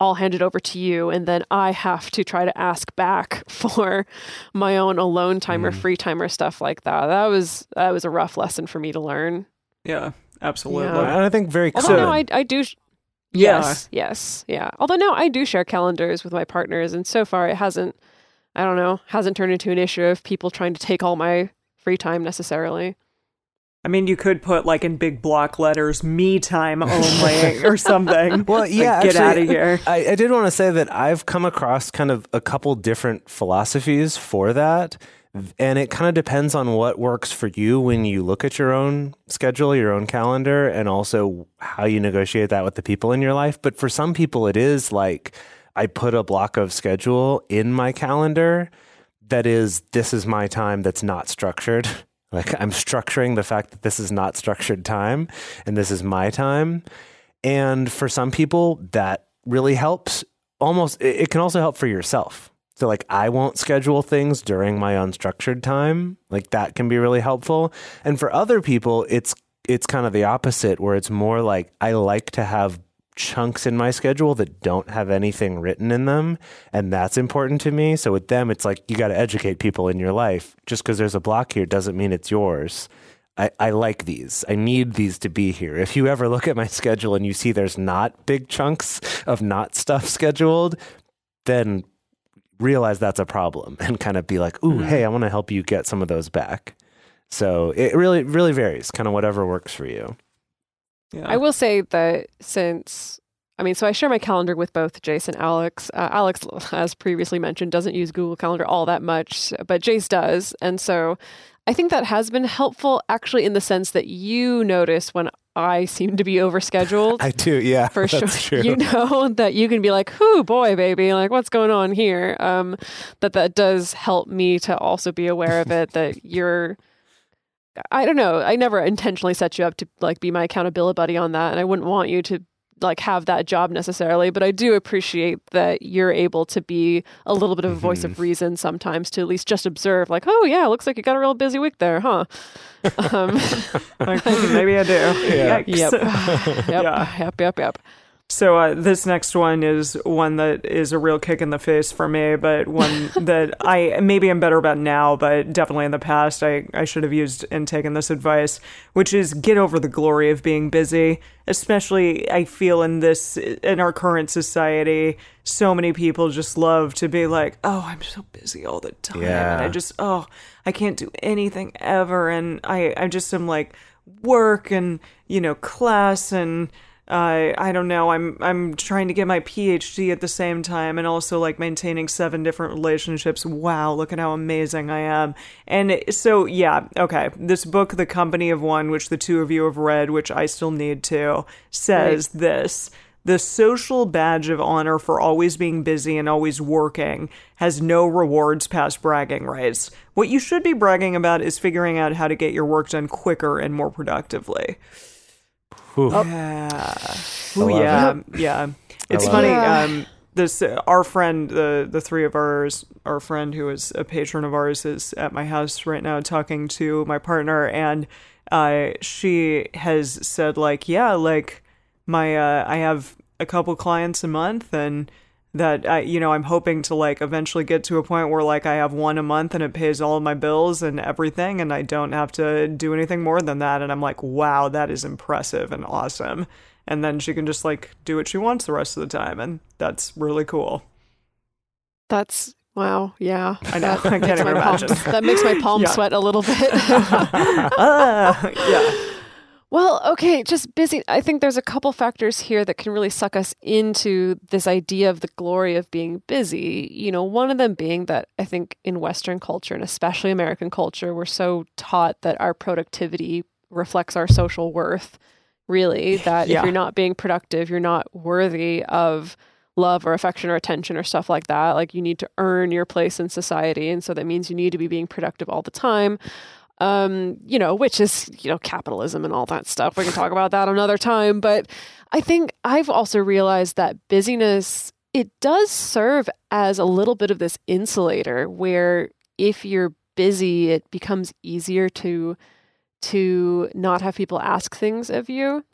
all it over to you, and then I have to try to ask back *laughs* for my own alone time or Mm. free time or stuff like that. That was that was a rough lesson for me to learn. Yeah, absolutely. Yeah. And I think very Although common. now I I do. sh- Yeah. Yes, yes, yeah. Although now I do share calendars with my partners, and so far it hasn't. I don't know, hasn't turned into an issue of people trying to take all my free time necessarily. I mean, you could put like in big block letters, "me time only" or *laughs* something. Well, Like, yeah, get out of here. I, I did want to say that I've come across kind of a couple different philosophies for that. And it kind of depends on what works for you when you look at your own schedule, your own calendar, and also how you negotiate that with the people in your life. But for some people, it is like I put a block of schedule in my calendar that is this is my time that's not structured. *laughs* Like I'm structuring the fact that this is not structured time and this is my time. And for some people that really helps almost it can also help for yourself. So like I won't schedule things during my unstructured time. Like that can be really helpful. And for other people it's it's kind of the opposite where it's more like I like to have chunks in my schedule that don't have anything written in them and that's important to me. So with them it's like you got to educate people in your life. Just because there's a block here doesn't mean it's yours. I, I like these. I need these to be here. If you ever look at my schedule and you see there's not big chunks of not stuff scheduled then realize that's a problem *laughs* and kind of be like ooh hey mm-hmm. i want to help you get some of those back. So it really really varies kind of whatever works for you Yeah. I will say that since I mean, so I share my calendar with both Jase and Alex. Uh, Alex, *laughs* as previously mentioned, doesn't use Google Calendar all that much, but Jase does, and so I think that has been helpful, actually, in the sense that you notice when I seem to be overscheduled. *laughs* i do yeah for sure. true. You know *laughs* that you can be like, "Whoo, boy, baby! Like, what's going on here?" Um, that that does help me to also be aware of it. That you're, I don't know. I never intentionally set you up to like be my accountability buddy on that, and I wouldn't want you to like have that job necessarily. But I do appreciate that you're able to be a little bit of a voice of reason sometimes to at least just observe, like, "Oh yeah, looks like you got a real busy week there, huh?" *laughs* Um, *laughs* Like, hmm, maybe I do. Yeah. Yikes. yep, *laughs* yep, Yeah. yep, yep, yep. So uh, this next one is one that is a real kick in the face for me, but one *laughs* that I maybe I'm better about now, but definitely in the past I, I should have used and taken this advice, which is get over the glory of being busy. Especially I feel in this in our current society, so many people just love to be like, "Oh, I'm so busy all the time." And I just oh, I can't do anything ever and I I just am like work and, you know, class and uh, I don't know. I'm I'm trying to get my PhD at the same time, and also like maintaining seven different relationships. Wow, look at how amazing I am! And so yeah, okay. This book, The Company of One, which the two of you have read, which I still need to, says this. The social badge of honor for always being busy and always working has no rewards past bragging rights. What you should be bragging about is figuring out how to get your work done quicker and more productively. Whew. Yeah. Ooh, love yeah. Yeah. It's funny. it. Um, this uh, our friend, the the three of ours, our friend who is a patron of ours, is at my house right now talking to my partner, and uh, she has said like, yeah, like my uh, I have a couple clients a month, and that I, you know, I'm hoping to like eventually get to a point where like I have one a month and it pays all of my bills and everything, and I don't have to do anything more than that. And I'm like, wow, that is impressive and awesome. And then she can just like do what she wants the rest of the time, and that's really cool. That's wow, yeah. I know. That I can't my palms, imagine. that makes my palms Yeah. sweat a little bit. ah, *laughs* yeah. Well, okay, just busy. I think there's a couple factors here that can really suck us into this idea of the glory of being busy. You know, one of them being that I think in Western culture and especially American culture, we're so taught that our productivity reflects our social worth. Really, *laughs* that Yeah. if you're not being productive, you're not worthy of love or affection or attention or stuff like that. Like you need to earn your place in society. And so that means you need to be being productive all the time. Um, you know, which is, you know, capitalism and all that stuff. We can talk about that another time. But I think I've also realized that busyness, it does serve as a little bit of this insulator where if you're busy, it becomes easier to to not have people ask things of you.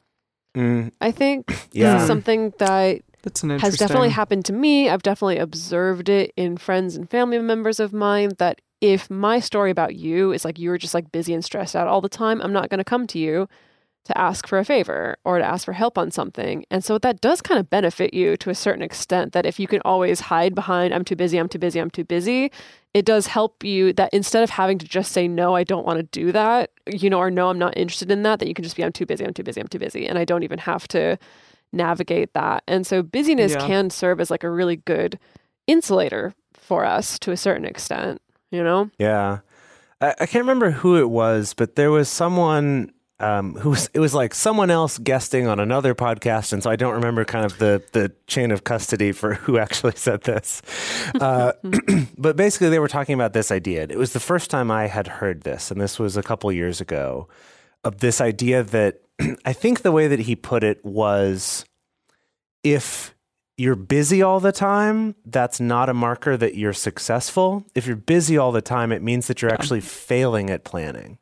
Mm, I think *clears throat* this is something that That's an has definitely happened to me. I've definitely observed it in friends and family members of mine that if my story about you is like you were just like busy and stressed out all the time, I'm not going to come to you to ask for a favor or to ask for help on something. And so that does kind of benefit you to a certain extent that if you can always hide behind I'm too busy, I'm too busy, I'm too busy, it does help you that instead of having to just say no, I don't want to do that, you know, or no, I'm not interested in that, that you can just be I'm too busy, I'm too busy, I'm too busy and I don't even have to navigate that. And so busyness Yeah. can serve as like a really good insulator for us to a certain extent, you know? Yeah. I, I can't remember who it was, but there was someone um, who was it was like someone else guesting on another podcast, and so I don't remember kind of the the chain of custody for *laughs* who actually said this. Uh, *clears throat* but basically, they were talking about this idea. It was the first time I had heard this, and this was a couple years ago. Of this idea that *clears throat* I think the way that he put it was, if you're busy all the time, that's not a marker that you're successful. If you're busy all the time, it means that you're actually failing at planning.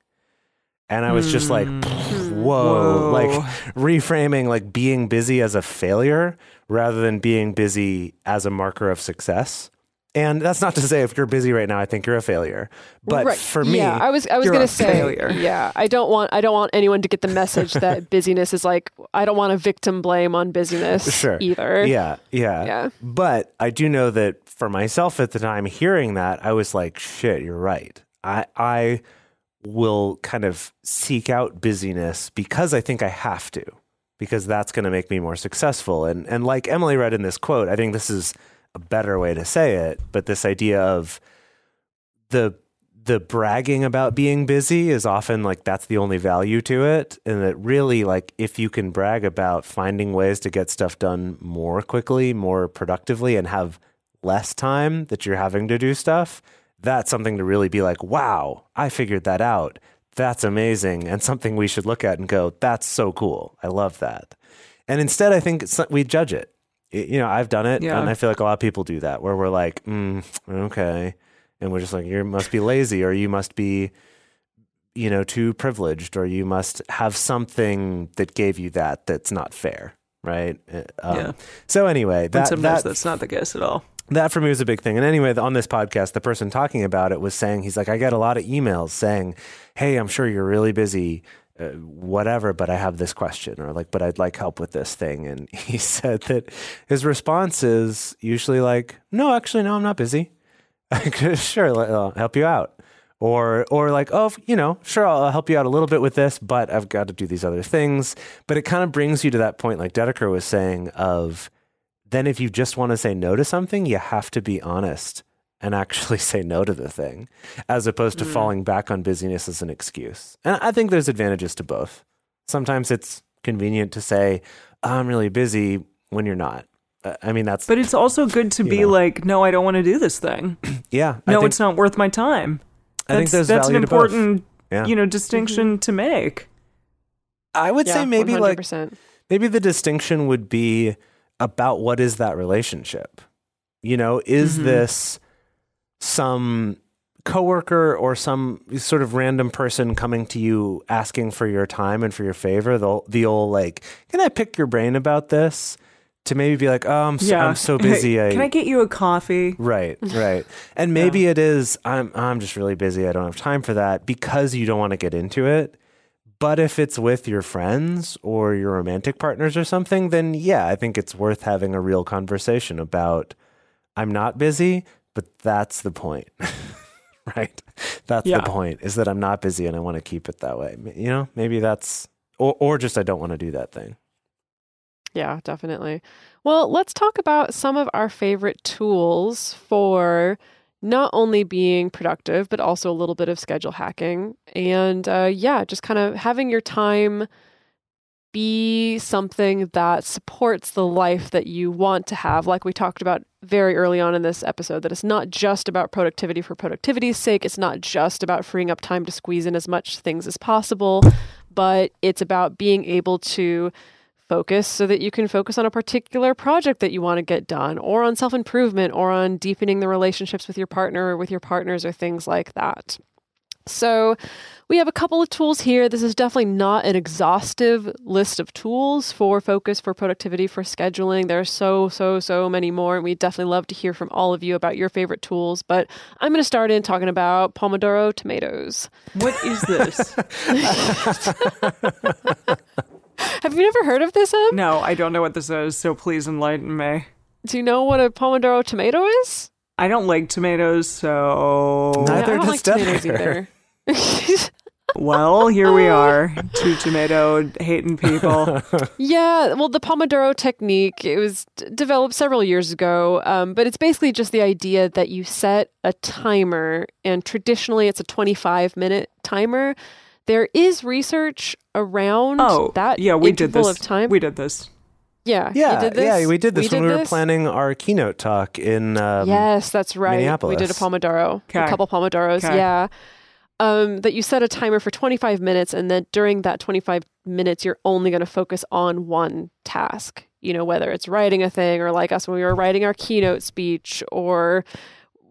And I was just like, hmm. whoa, Whoa. like reframing like being busy as a failure rather than being busy as a marker of success. And that's not to say if you're busy right now, I think you're a failure. But Right. for me, yeah, I was I was gonna say, failure. yeah, I don't want I don't want anyone to get the message that *laughs* busyness is like I don't want to victim blame on busyness Sure. either. Yeah, yeah. Yeah. But I do know that for myself at the time hearing that, I was like, shit, you're right. I I will kind of seek out busyness because I think I have to. Because that's going to make me more successful. And and like Emily read in this quote, I think this is a better way to say it, but this idea of the the bragging about being busy is often like that's the only value to it. And that really like if you can brag about finding ways to get stuff done more quickly more productively and have less time that you're having to do stuff that's something to really be like wow i figured that out. That's amazing and something we should look at and go that's so cool. I love that and instead i think we judge it you know i've done it Yeah. and i feel like a lot of people do that where we're like mm, okay and we're just like you must be lazy or you must be you know too privileged or you must have something that gave you that that's not fair right Uh, um, Yeah. so anyway that, sometimes that, that's not the case at all. that for me was a big thing and anyway on this podcast the person talking about it was saying he's like i get a lot of emails saying hey i'm sure you're really busy uh, whatever but i have this question or like but i'd like help with this thing and *laughs* he said that his response is usually like no actually no i'm not busy *laughs* sure, I'll help you out. Or, or like, oh, you know, sure, I'll help you out a little bit with this, but I've got to do these other things. But it kind of brings you to that point, like Dedeker was saying, of then if you just want to say no to something, you have to be honest and actually *laughs* say no to the thing, as opposed to falling back on busyness as an excuse. And I think there's advantages to both. Sometimes it's convenient to say, I'm really busy when you're not. Uh, I mean, that's, But it's also good to be know. like, no, I don't want to do this thing. *clears throat* yeah. No, think- it's not worth my time. I think That's, there's that's an to important, Yeah. you know, distinction to make. I would say maybe like 100%. maybe the distinction would be about what is that relationship. You know, is Mhm. this some coworker or some sort of random person coming to you asking for your time and for your favor? The the old like, can I pick your brain about this? To maybe be like, oh, I'm so, Yeah. I'm so *laughs* busy. I, Can I get you a coffee? Right, *laughs* right. And maybe it is I'm I'm just really busy. I don't have time for that because you don't want to get into it. But if it's with your friends or your romantic partners or something, then yeah, I think it's worth having a real conversation about I'm not busy, but that's the point. *laughs* right? That's Yeah. the point is that I'm not busy and I want to keep it that way. You know, maybe that's or or just I don't want to do that thing. Yeah, definitely. Well, let's talk about some of our favorite tools for not only being productive, but also a little bit of schedule hacking. And uh, yeah, just kind of having your time be something that supports the life that you want to have. Like we talked about very early on in this episode, that it's not just about productivity for productivity's sake. It's not just about freeing up time to squeeze in as much things as possible, but it's about being able to focus so that you can focus on a particular project that you want to get done or on self improvement or on deepening the relationships with your partner or with your partners or things like that. So, we have a couple of tools here. This is definitely not an exhaustive list of tools for focus, for productivity, for scheduling. There are so, so, so many more. And we definitely love to hear from all of you about your favorite tools. But I'm going to start in talking about Pomodoro tomatoes. What is this? *laughs* Have you never heard of this, Em? no, I don't know what this is, so please enlighten me. Do you know what a Pomodoro tomato is? I don't like tomatoes, so Neither Yeah, I don't does like tomatoes either. *laughs* well, here we are, two tomato hating people. *laughs* Yeah, well, the Pomodoro technique it was d- developed several years ago, um, but it's basically just the idea that you set a timer, and traditionally it's a 25 minute timer there is research around Oh, that yeah, we did interval this. of time. We did this. Yeah, you Yeah, did this? yeah, we did this when did we were this? planning our keynote talk in. Um, yes, that's right. Minneapolis. We did a Minneapolis. Pomodoro, a couple Pomodoros. Okay. Yeah. Um, that you set a timer for 25 minutes, and then during that 25 minutes, you're only going to focus on one task. You know, whether it's writing a thing or like us when we were writing our keynote speech or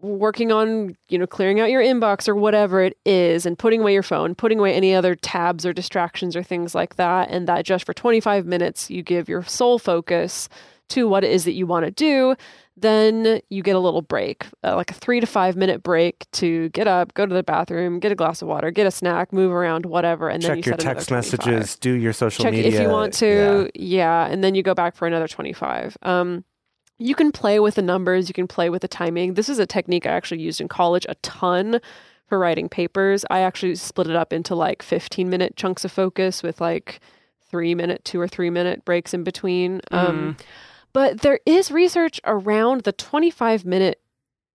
working on, you know, clearing out your inbox or whatever it is and putting away your phone, putting away any other tabs or distractions or things like that. And that just for 25 minutes, you give your sole focus to what it is that you want to do. Then you get a little break, uh, like a three to five minute break to get up, go to the bathroom, get a glass of water, get a snack, move around, whatever. And then you check your text messages, do your social check media if you want to yeah. and then you go back for another 25 um you can play with the numbers you can play with the timing this is a technique i actually used in college a ton for writing papers i actually split it up into like 15 minute chunks of focus with like three minute two or three minute breaks in between um but there is research around the 25 minute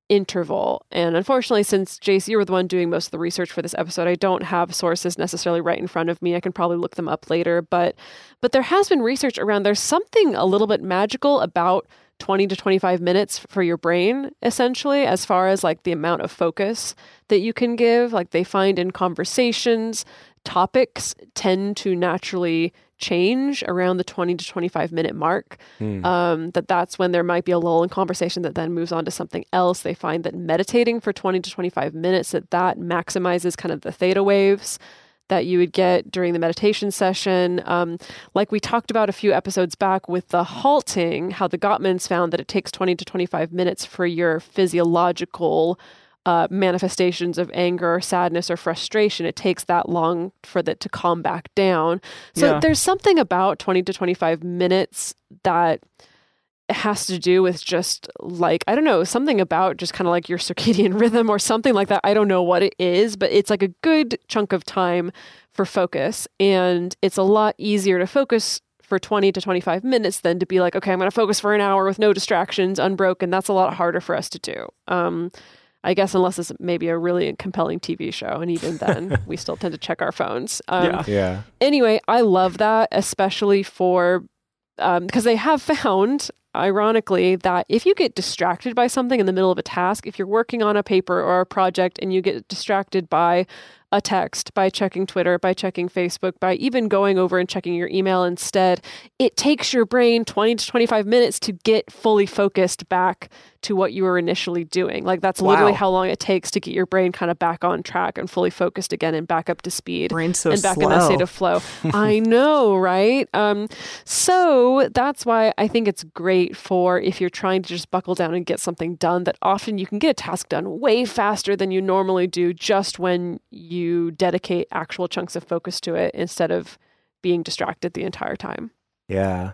interval. And unfortunately, since Jase, you were the one doing most of the research for this episode, I don't have sources necessarily right in front of me. I can probably look them up later. But but there has been research around there's something a little bit magical about 20 to 25 minutes for your brain, essentially, as far as like the amount of focus that you can give. Like they find in conversations, topics tend to naturally change around the 20 to 25 minute mark. Um, that that's when there might be a lull in conversation that then moves on to something else. They find that meditating for 20 to 25 minutes that that maximizes kind of the theta waves that you would get during the meditation session. Um, like we talked about a few episodes back with the halting, how the Gottmans found that it takes 20 to 25 minutes for your physiological uh, manifestations of anger or sadness or frustration. It takes that long for that to calm back down. So Yeah. there's something about 20 to 25 minutes that has to do with just like I don't know something about just kind of like your circadian *laughs* rhythm or something like that. I don't know what it is, but it's like a good chunk of time for focus and it's a lot easier to focus for 20 to 25 minutes than to be like okay, I'm going to focus for an hour with no distractions, unbroken. That's a lot harder for us to do. Um I guess unless it's maybe a really compelling TV show and even then *laughs* we still tend to check our phones. Um Yeah. Yeah. anyway, I love that, especially for Um, because they have found, ironically, that if you get distracted by something in the middle of a task, if you're working on a paper or a project and you get distracted by a text, by checking Twitter, by checking Facebook, by even going over and checking your email instead, it takes your brain 20 to 25 minutes to get fully focused back to what you were initially doing. Like that's literally how long it takes to get your brain kind of back on track and fully focused again and back up to speed Brain's so and back in that state of flow. *laughs* I know, right? Um, so that's why I think it's great for if you're trying to just buckle down and get something done. That often you can get a task done way faster than you normally do, just when you dedicate actual chunks of focus to it instead of being distracted the entire time. Yeah.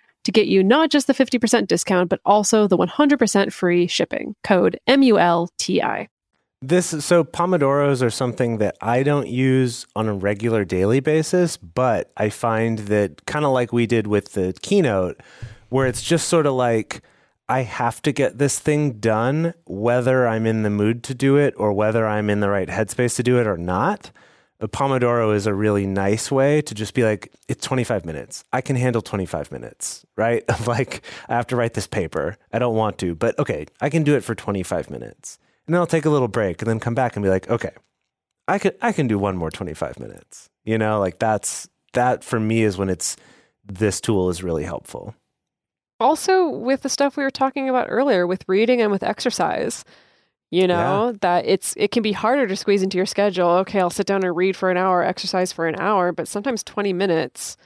to get you not just the 50% discount, but also the 100% free shipping. Code M-U-L-T-I. This so pomodoros are something that I don't use on a regular daily basis, but I find that kind of like we did with the keynote, where it's just sort of like I have to get this thing done, whether I'm in the mood to do it or whether I'm in the right headspace to do it or not. A Pomodoro is a really nice way to just be like, it's 25 minutes. I can handle 25 minutes, right? *laughs* Like, I have to write this paper. I don't want to, but okay, I can do it for 25 minutes. And then I'll take a little break and then come back and be like, okay, I can I can do one more 25 minutes. You know, like that's that for me is when it's this tool is really helpful. Also, with the stuff we were talking about earlier, with reading and with exercise, you know that it's it can be harder to squeeze into your schedule. Okay, I'll sit down and read for an hour, exercise for an hour, but sometimes 20 minutes.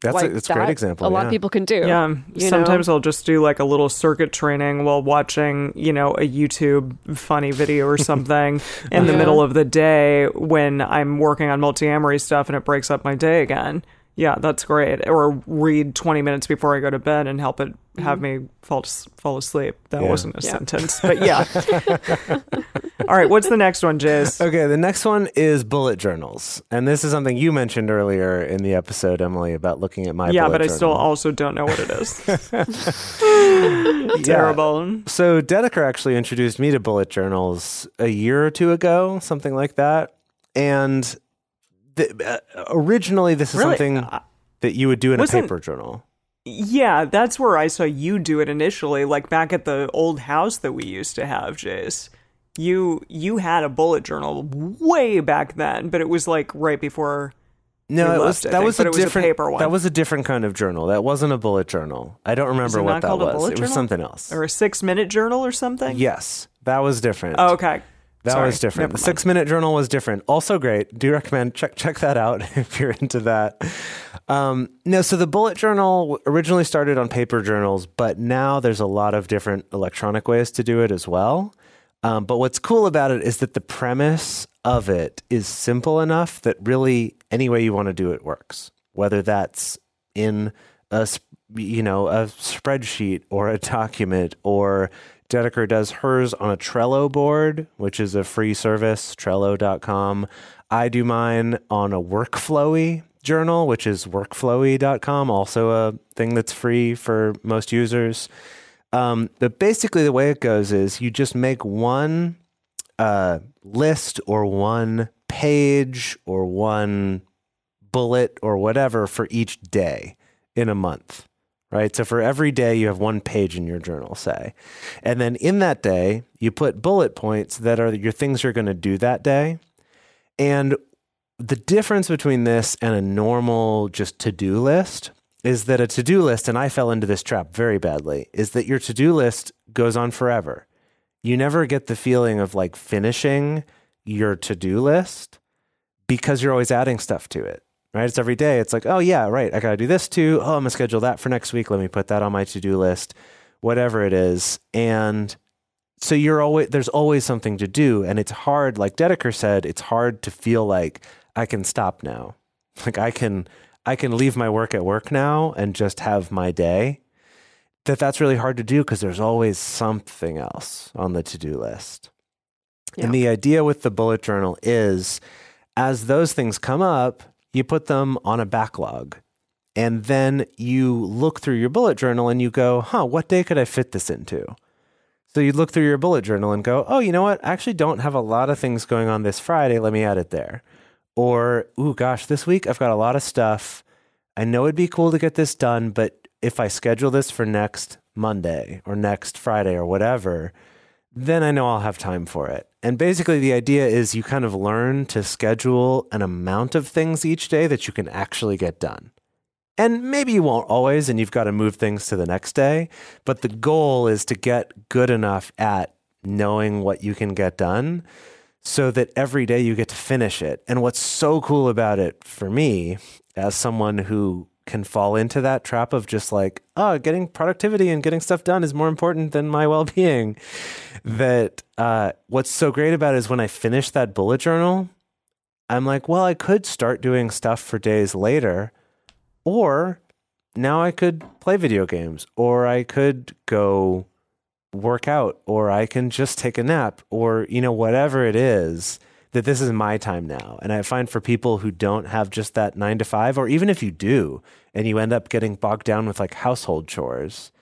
That's like a, that's a great example. A lot of people can do. Yeah. you Sometimes know? I'll just do like a little circuit training while watching, you know, a YouTube funny video or something *laughs* in the uh-huh. middle of the day when I'm working on Multiamory stuff and it breaks up my day again. Yeah, that's great. Or read 20 minutes before I go to bed and help it mm-hmm. have me fall fall asleep. That Yeah. wasn't a Yeah. sentence, but yeah. *laughs* All right, what's the next one, Jase? Okay, the next one is bullet journals. And this is something you mentioned earlier in the episode, Emily, about looking at my yeah, bullet but I still also don't know what it is. *laughs* *laughs* Yeah. Terrible. So Dedeker actually introduced me to bullet journals a year or two ago, something like that. And the, uh, originally, this is Really? something Uh, that you would do in a wasn't- paper journal. Yeah, that's where I saw you do it initially, like back at the old house that we used to have, Jase. You you had a bullet journal way back then, but it was like right before No, it was that think, was a was a different paper one. That was a different kind of journal. That wasn't a bullet journal. I don't remember what that a was. it was something else. or a six minute journal or something. Yes, that was different. Oh, okay. That Sorry, was different. The six minute journal was different. Also great. Do recommend check check that out *laughs* if you're into that. Um, no, so the bullet journal originally started on paper journals, but now there's a lot of different electronic ways to do it as well. Um, but what's cool about it is that the premise of it is simple enough that really any way you want to do it works. Whether that's in a you know a spreadsheet or a document or Dedeker does hers on a Trello board, which is a free service, trello.com. I do mine on a workflowy journal, which is workflowy.com, also a thing that's free for most users. Um, but basically, the way it goes is you just make one uh, list or one page or one bullet or whatever for each day in a month, right? So for every day, you have one page in your journal, say. And then in that day, you put bullet points that are your things you're going to do that day. And the difference between this and a normal just to do list is that a to do list, and I fell into this trap very badly, is that your to do list goes on forever. You never get the feeling of like finishing your to do list because you're always adding stuff to it, right? It's every day. It's like, oh, yeah, right. I got to do this too. Oh, I'm going to schedule that for next week. Let me put that on my to do list, whatever it is. And so you're always, there's always something to do. And it's hard, like Dedeker said, it's hard to feel like I can stop now. *laughs* Like I can, I can leave my work at work now and just have my day. That that's really hard to do because there's always something else on the to do list. Yeah. And the idea with the bullet journal is as those things come up, you put them on a backlog. And then you look through your bullet journal and you go, huh, what day could I fit this into? So you look through your bullet journal and go, oh, you know what? I actually don't have a lot of things going on this Friday. Let me add it there. Or, ooh, gosh, this week I've got a lot of stuff. I know it'd be cool to get this done, but if I schedule this for next Monday or next Friday or whatever, then I know I'll have time for it. And basically, the idea is you kind of learn to schedule an amount of things each day that you can actually get done. And maybe you won't always, and you've got to move things to the next day. But the goal is to get good enough at knowing what you can get done so that every day you get to finish it. And what's so cool about it for me, as someone who can fall into that trap of just like, oh, getting productivity and getting stuff done is more important than my *laughs* well being, that uh, what's so great about it is when I finish that bullet journal, I'm like, well, I could start doing stuff for days later, or now I could play video games, or I could go work out or I can just take a nap or, you know, whatever it is, that this is my time now. And I find for people who don't have just that nine to five, or even if you do, and you end up getting bogged down with like household chores,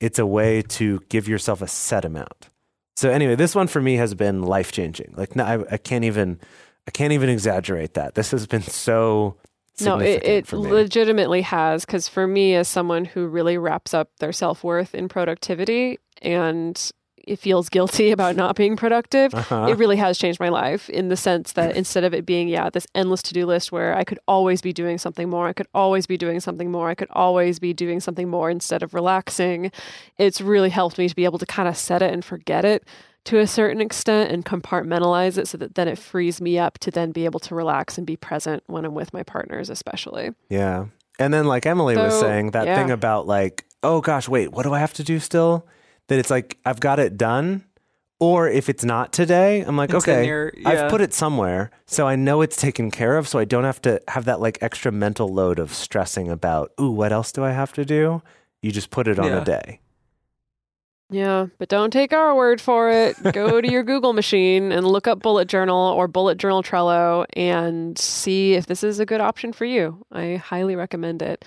it's a way to give yourself a set amount. So anyway, this one for me has been life changing. Like no, I, I can't even, I can't even exaggerate that. This has been so No, it, it legitimately has. Because for me, as someone who really wraps up their self worth in productivity and it feels guilty *laughs* about not being productive, Uh-huh. it really has changed my life in the sense that *laughs* instead of it being, yeah, this endless to do list where I could always be doing something more, I could always be doing something more, I could always be doing something more instead of relaxing, it's really helped me to be able to kind of set it and forget it to a certain extent and compartmentalize it so that then it frees me up to then be able to relax and be present when I'm with my partners, especially. Yeah. And then, like Emily was saying, that yeah. thing about like, oh gosh, wait, what do I have to do still? That it's like, I've got it done. Or if it's not today, I'm like, It's in okay, your- yeah. I've put it somewhere. So I know it's taken care of. So I don't have to have that like extra mental load of stressing about, ooh, what else do I have to do? You just put it on Yeah. a day. Yeah, but don't take our word for it. Go to your Google machine and look up Bullet Journal or Bullet Journal Trello and see if this is a good option for you. I highly recommend it.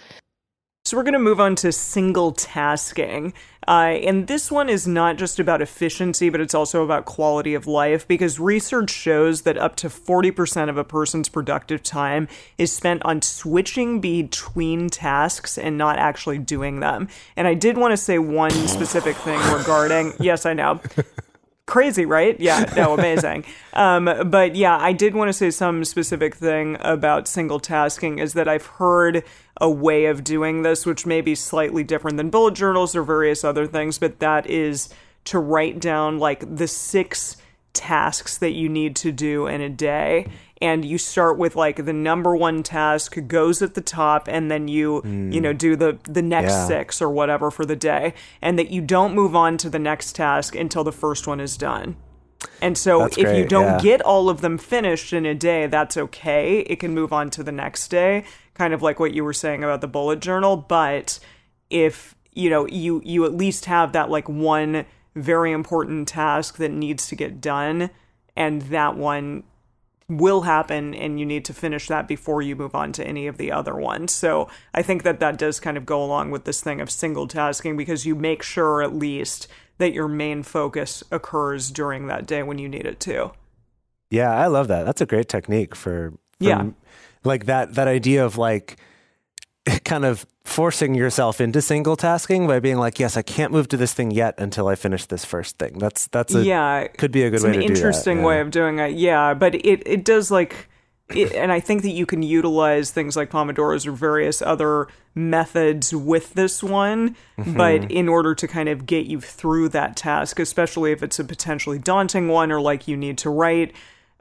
So we're going to move on to single tasking. Uh, and this one is not just about efficiency, but it's also about quality of life because research shows that up to 40% of a person's productive time is spent on switching between tasks and not actually doing them. And I did want to say one specific thing regarding, yes, I know crazy, right? Yeah, *laughs* no, amazing. um, but yeah, I did want to say some specific thing about single tasking is that I've heard a way of doing this, which may be slightly different than bullet journals or various other things, but that is to write down like the six tasks that you need to do in a day. And you start with like the number one task goes at the top, and then you, you know, hmm. do the the next Yeah. six or whatever for the day, and that you don't move on to the next task until the first one is done. And so That's if you don't yeah. get all of them finished in a day, that's okay. It can move on to the next day, kind of like what you were saying about the bullet journal, but if, you know, you you at least have that like one very important task that needs to get done and that one will happen and you need to finish that before you move on to any of the other ones. So I think that that does kind of go along with this thing of single tasking because you make sure at least that your main focus occurs during that day when you need it to. Yeah, I love that. That's a great technique for, for Yeah. like that that idea of like *laughs* kind of forcing yourself into single tasking by being like, yes, I can't move to this thing yet until I finish this first thing. That's that's a yeah, could be a good way to do that. interesting yeah. way of doing it. Yeah, but it it does like. It, and I think that you can utilize things like Pomodoros or various other methods with this one, Mm-hmm. but in order to kind of get you through that task, especially if it's a potentially daunting one or like you need to write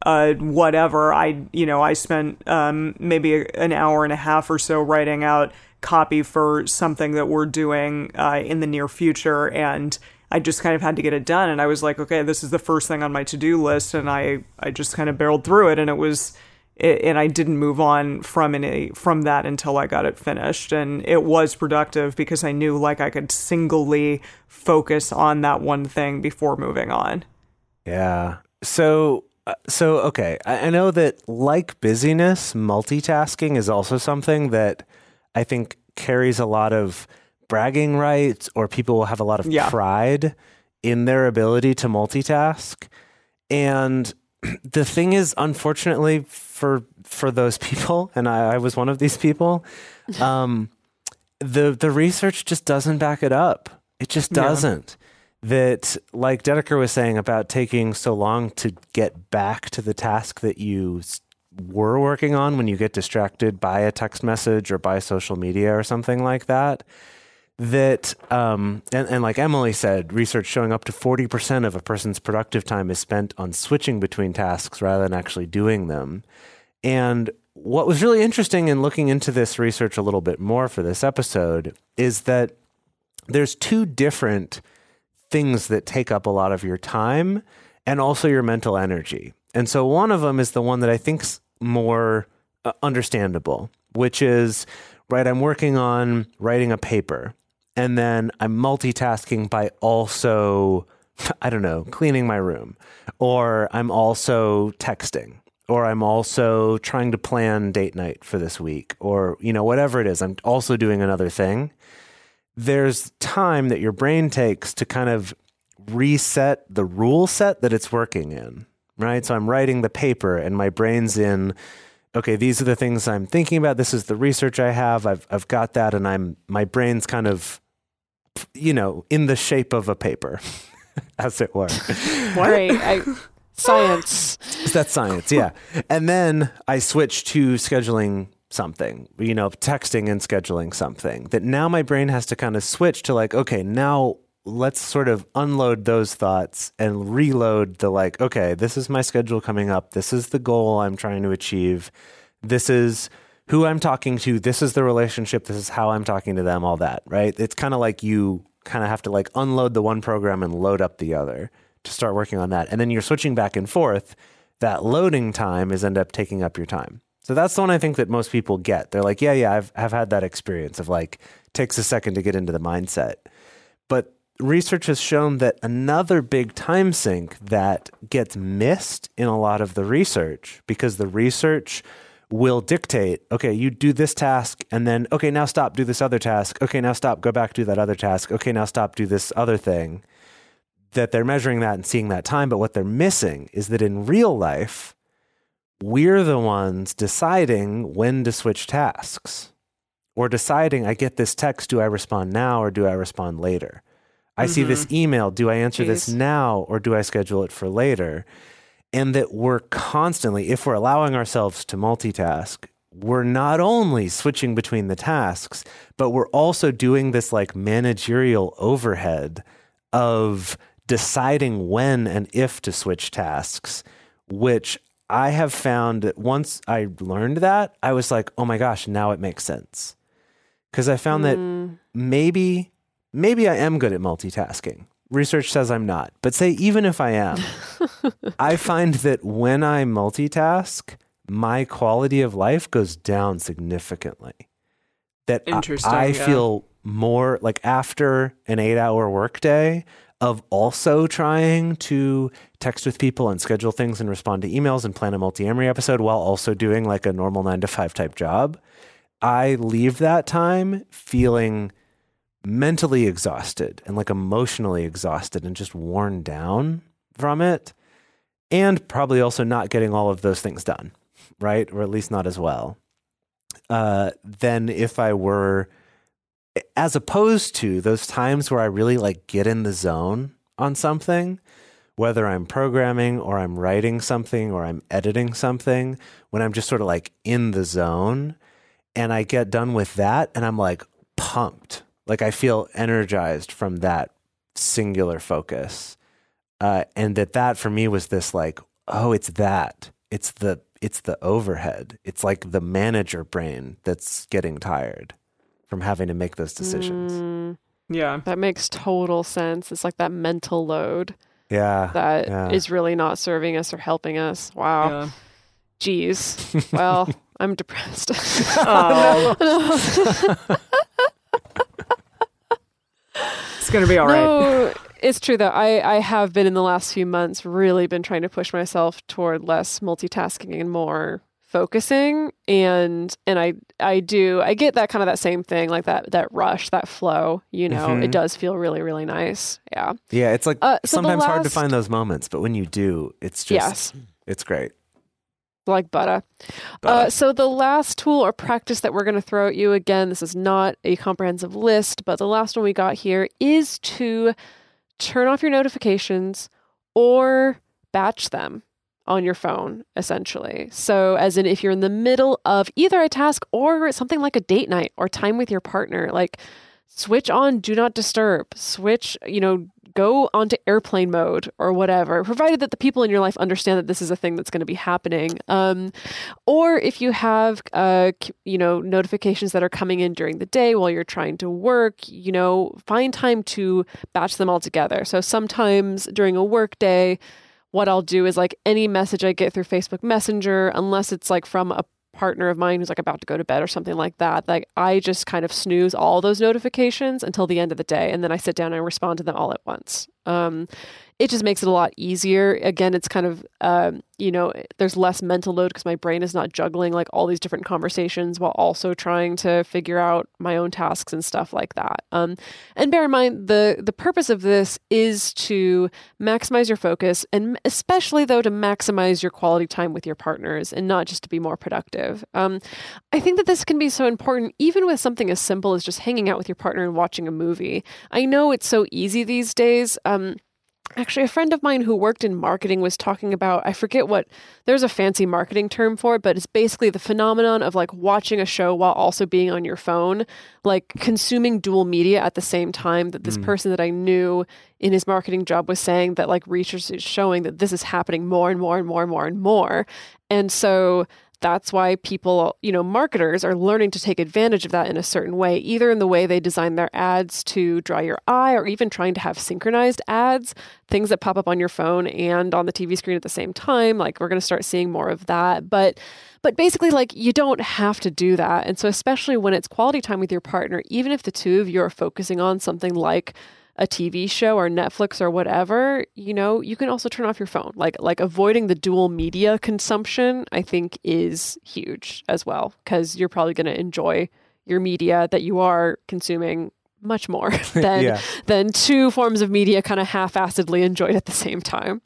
uh, whatever. I, you know, I spent um, maybe a, an hour and a half or so writing out copy for something that we're doing uh, in the near future, and I just kind of had to get it done. And I was like, okay, this is the first thing on my to do list, and I, I just kind of barreled through it, and it was. It, and I didn't move on from any from that until I got it finished, and it was productive because I knew like I could singly focus on that one thing before moving on. Yeah. So, uh, so okay. I, I know that like busyness, multitasking is also something that I think carries a lot of bragging rights, or people will have a lot of Yeah. pride in their ability to multitask. And *clears throat* the thing is, unfortunately, for for those people, and I, I was one of these people, *laughs* um, the the research just doesn't back it up. It just doesn't. That, like Dedeker was saying about taking so long to get back to the task that you were working on when you get distracted by a text message or by social media or something like that. That, um, and, and like Emily said, research showing up to 40% of a person's productive time is spent on switching between tasks rather than actually doing them. And what was really interesting in looking into this research a little bit more for this episode is that there's two different things that take up a lot of your time and also your mental energy. And so one of them is the one that I think's more uh, understandable, which is right I'm working on writing a paper and then I'm multitasking by also, *laughs* I don't know, cleaning my room, or I'm also texting, or I'm also trying to plan date night for this week, or, you know, whatever it is, I'm also doing another thing. There's time that your brain takes to kind of reset the rule set that it's working in, right? So I'm writing the paper and my brain's in, okay, these are the things I'm thinking about. This is the research I have. I've I've got that and I'm my brain's kind of you know, in the shape of a paper, *laughs* as it were. Great. I, science. That's science, yeah. and then I switch to scheduling something, you know, texting and scheduling something that now my brain has to kind of switch to like, okay, now let's sort of unload those thoughts and reload the like, okay, this is my schedule coming up. This is the goal I'm trying to achieve. This is who I'm talking to. This is the relationship. This is how I'm talking to them, all that, right? It's kind of like you kind of have to like unload the one program and load up the other to start working on that. And then you're switching back and forth. That loading time is end up taking up your time. So that's the one I think that most people get. They're like, yeah, yeah, I've, I've had that experience of like, takes a second to get into the mindset. But research has shown that another big time sink that gets missed in a lot of the research because the research will dictate, okay, you do this task and then, okay, now stop, do this other task. Okay, now stop, go back, do that other task. Okay, now stop, do this other thing. That they're measuring that and seeing that time. But what they're missing is that in real life, we're the ones deciding when to switch tasks or deciding, I get this text, do I respond now or do I respond later? I see this mm-hmm. email, do I answer this now or do I schedule it for later? and that we're constantly, if we're allowing ourselves to multitask, we're not only switching between the tasks, but we're also doing this like managerial overhead of deciding when and if to switch tasks, which I have found that once I learned that, I was like, oh my gosh, now it makes sense. Because I found that hmm. maybe, maybe I am good at multitasking. Research says I'm not, but say even if I am, *laughs* I find that when I multitask, my quality of life goes down significantly. That I- Interesting, I, yeah. feel more like after an eight hour workday of also trying to text with people and schedule things and respond to emails and plan a Multiamory episode while also doing like a normal nine to five type job. I leave that time feeling mentally exhausted and like emotionally exhausted and just worn down from it. And probably also not getting all of those things done, right? Or at least not as well. Uh, than if I were, as opposed to those times where I really like get in the zone on something, whether I'm programming or I'm writing something or I'm editing something, when I'm just sort of like in the zone and I get done with that and I'm like pumped. Like I feel energized from that singular focus. Uh, and that that for me was this like, oh, it's that. It's the it's the overhead. It's like the manager brain that's getting tired from having to make those decisions. Mm. Yeah. That makes total sense. It's like that mental load Yeah. that is yeah. really not serving us or helping us. Wow. Yeah. Jeez. *laughs* Well, I'm depressed. Oh. *laughs* it's gonna be all right. No, it's true though. I, I have been in the last few months really been trying to push myself toward less multitasking and more focusing and and I I do I get that kind of that same thing like that that rush that flow you know Mhm. it does feel really really nice yeah Yeah, it's like Uh, so sometimes hard to find those moments, but when you do, it's just yes it's great. like butter. Uh, so the last tool or practice that we're going to throw at you again, this is not a comprehensive list, but the last one we got here is to turn off your notifications or batch them on your phone, essentially. So, as in, if you're in the middle of either a task or something like a date night or time with your partner, like switch on do not disturb, switch, you know, go onto airplane mode or whatever, provided that the people in your life understand that this is a thing that's going to be happening. Um, or if you have, uh, you know, notifications that are coming in during the day while you're trying to work, you know, find time to batch them all together. So sometimes during a work day, what I'll do is like any message I get through Facebook Messenger, unless it's like from a partner of mine who's like about to go to bed or something like that, like I just kind of snooze all those notifications until the end of the day, and then I sit down and respond to them all at once. Um, it just makes it a lot easier. Again, it's kind of, um, you know, there's less mental load because my brain is not juggling like all these different conversations while also trying to figure out my own tasks and stuff like that. Um, and bear in mind, the the purpose of this is to maximize your focus, and especially though to maximize your quality time with your partners, and not just to be more productive. Um, I think that this can be so important, even with something as simple as just hanging out with your partner and watching a movie. I know it's so easy these days. Um, Actually, a friend of mine who worked in marketing was talking about, I forget what, there's a fancy marketing term for it, but it's basically the phenomenon of like watching a show while also being on your phone, like consuming dual media at the same time. That this hmm. person that I knew in his marketing job was saying that like research is showing that this is happening more and more and more and more and more. And so that's why people, you know, marketers are learning to take advantage of that in a certain way, either in the way they design their ads to draw your eye or even trying to have synchronized ads, things that pop up on your phone and on the TV screen at the same time. Like we're going to start seeing more of that. But but basically like you don't have to do that. And so especially when it's quality time with your partner, even if the two of you are focusing on something like a TV show or Netflix or whatever, you know, you can also turn off your phone. Like like avoiding the dual media consumption, I think is huge as well because you're probably going to enjoy your media that you are consuming much more *laughs* *laughs* than Yeah. than two forms of media kind of half-assedly enjoyed at the same time.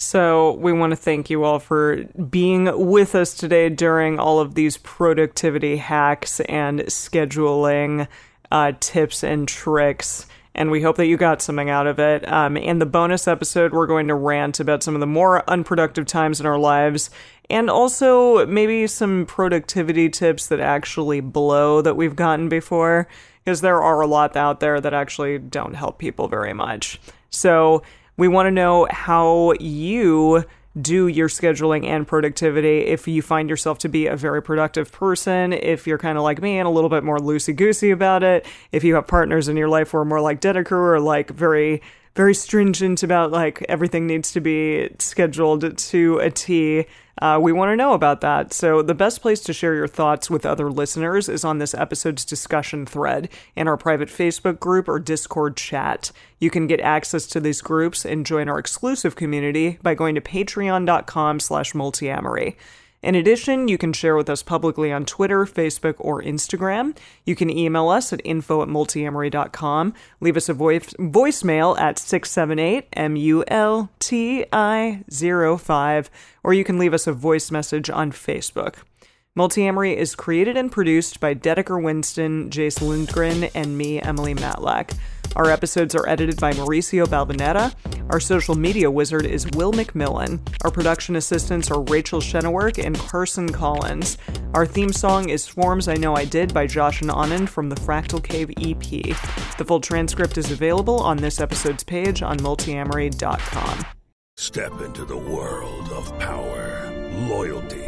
So, we want to thank you all for being with us today during all of these productivity hacks and scheduling uh, tips and tricks. And we hope that you got something out of it. Um, in the bonus episode, we're going to rant about some of the more unproductive times in our lives and also maybe some productivity tips that actually blow that we've gotten before, because there are a lot out there that actually don't help people very much. So, we want to know how you do your scheduling and productivity. If you find yourself to be a very productive person, if you're kind of like me and a little bit more loosey goosey about it, if you have partners in your life who are more like Dedeker or like very, very stringent about like everything needs to be scheduled to a T. Uh, we want to know about that. So, the best place to share your thoughts with other listeners is on this episode's discussion thread in our private Facebook group or Discord chat. You can get access to these groups and join our exclusive community by going to patreon.com slash multiamory. In addition, you can share with us publicly on Twitter, Facebook, or Instagram. You can email us at info at multiamory.com. Leave us a voice voicemail at 678 MULTI05, or you can leave us a voice message on Facebook. Multiamory is created and produced by Dedeker Winston, Jase Lindgren, and me, Emily Matlack. Our episodes are edited by Mauricio Balvanera. Our social media wizard is Will McMillan. Our production assistants are Rachel Shennework and Carson Collins. Our theme song is Forms I Know I Did by Josh and Anand from the Fractal Cave EP. The full transcript is available on this episode's page on multiamory.com. Step into the world of power, loyalty,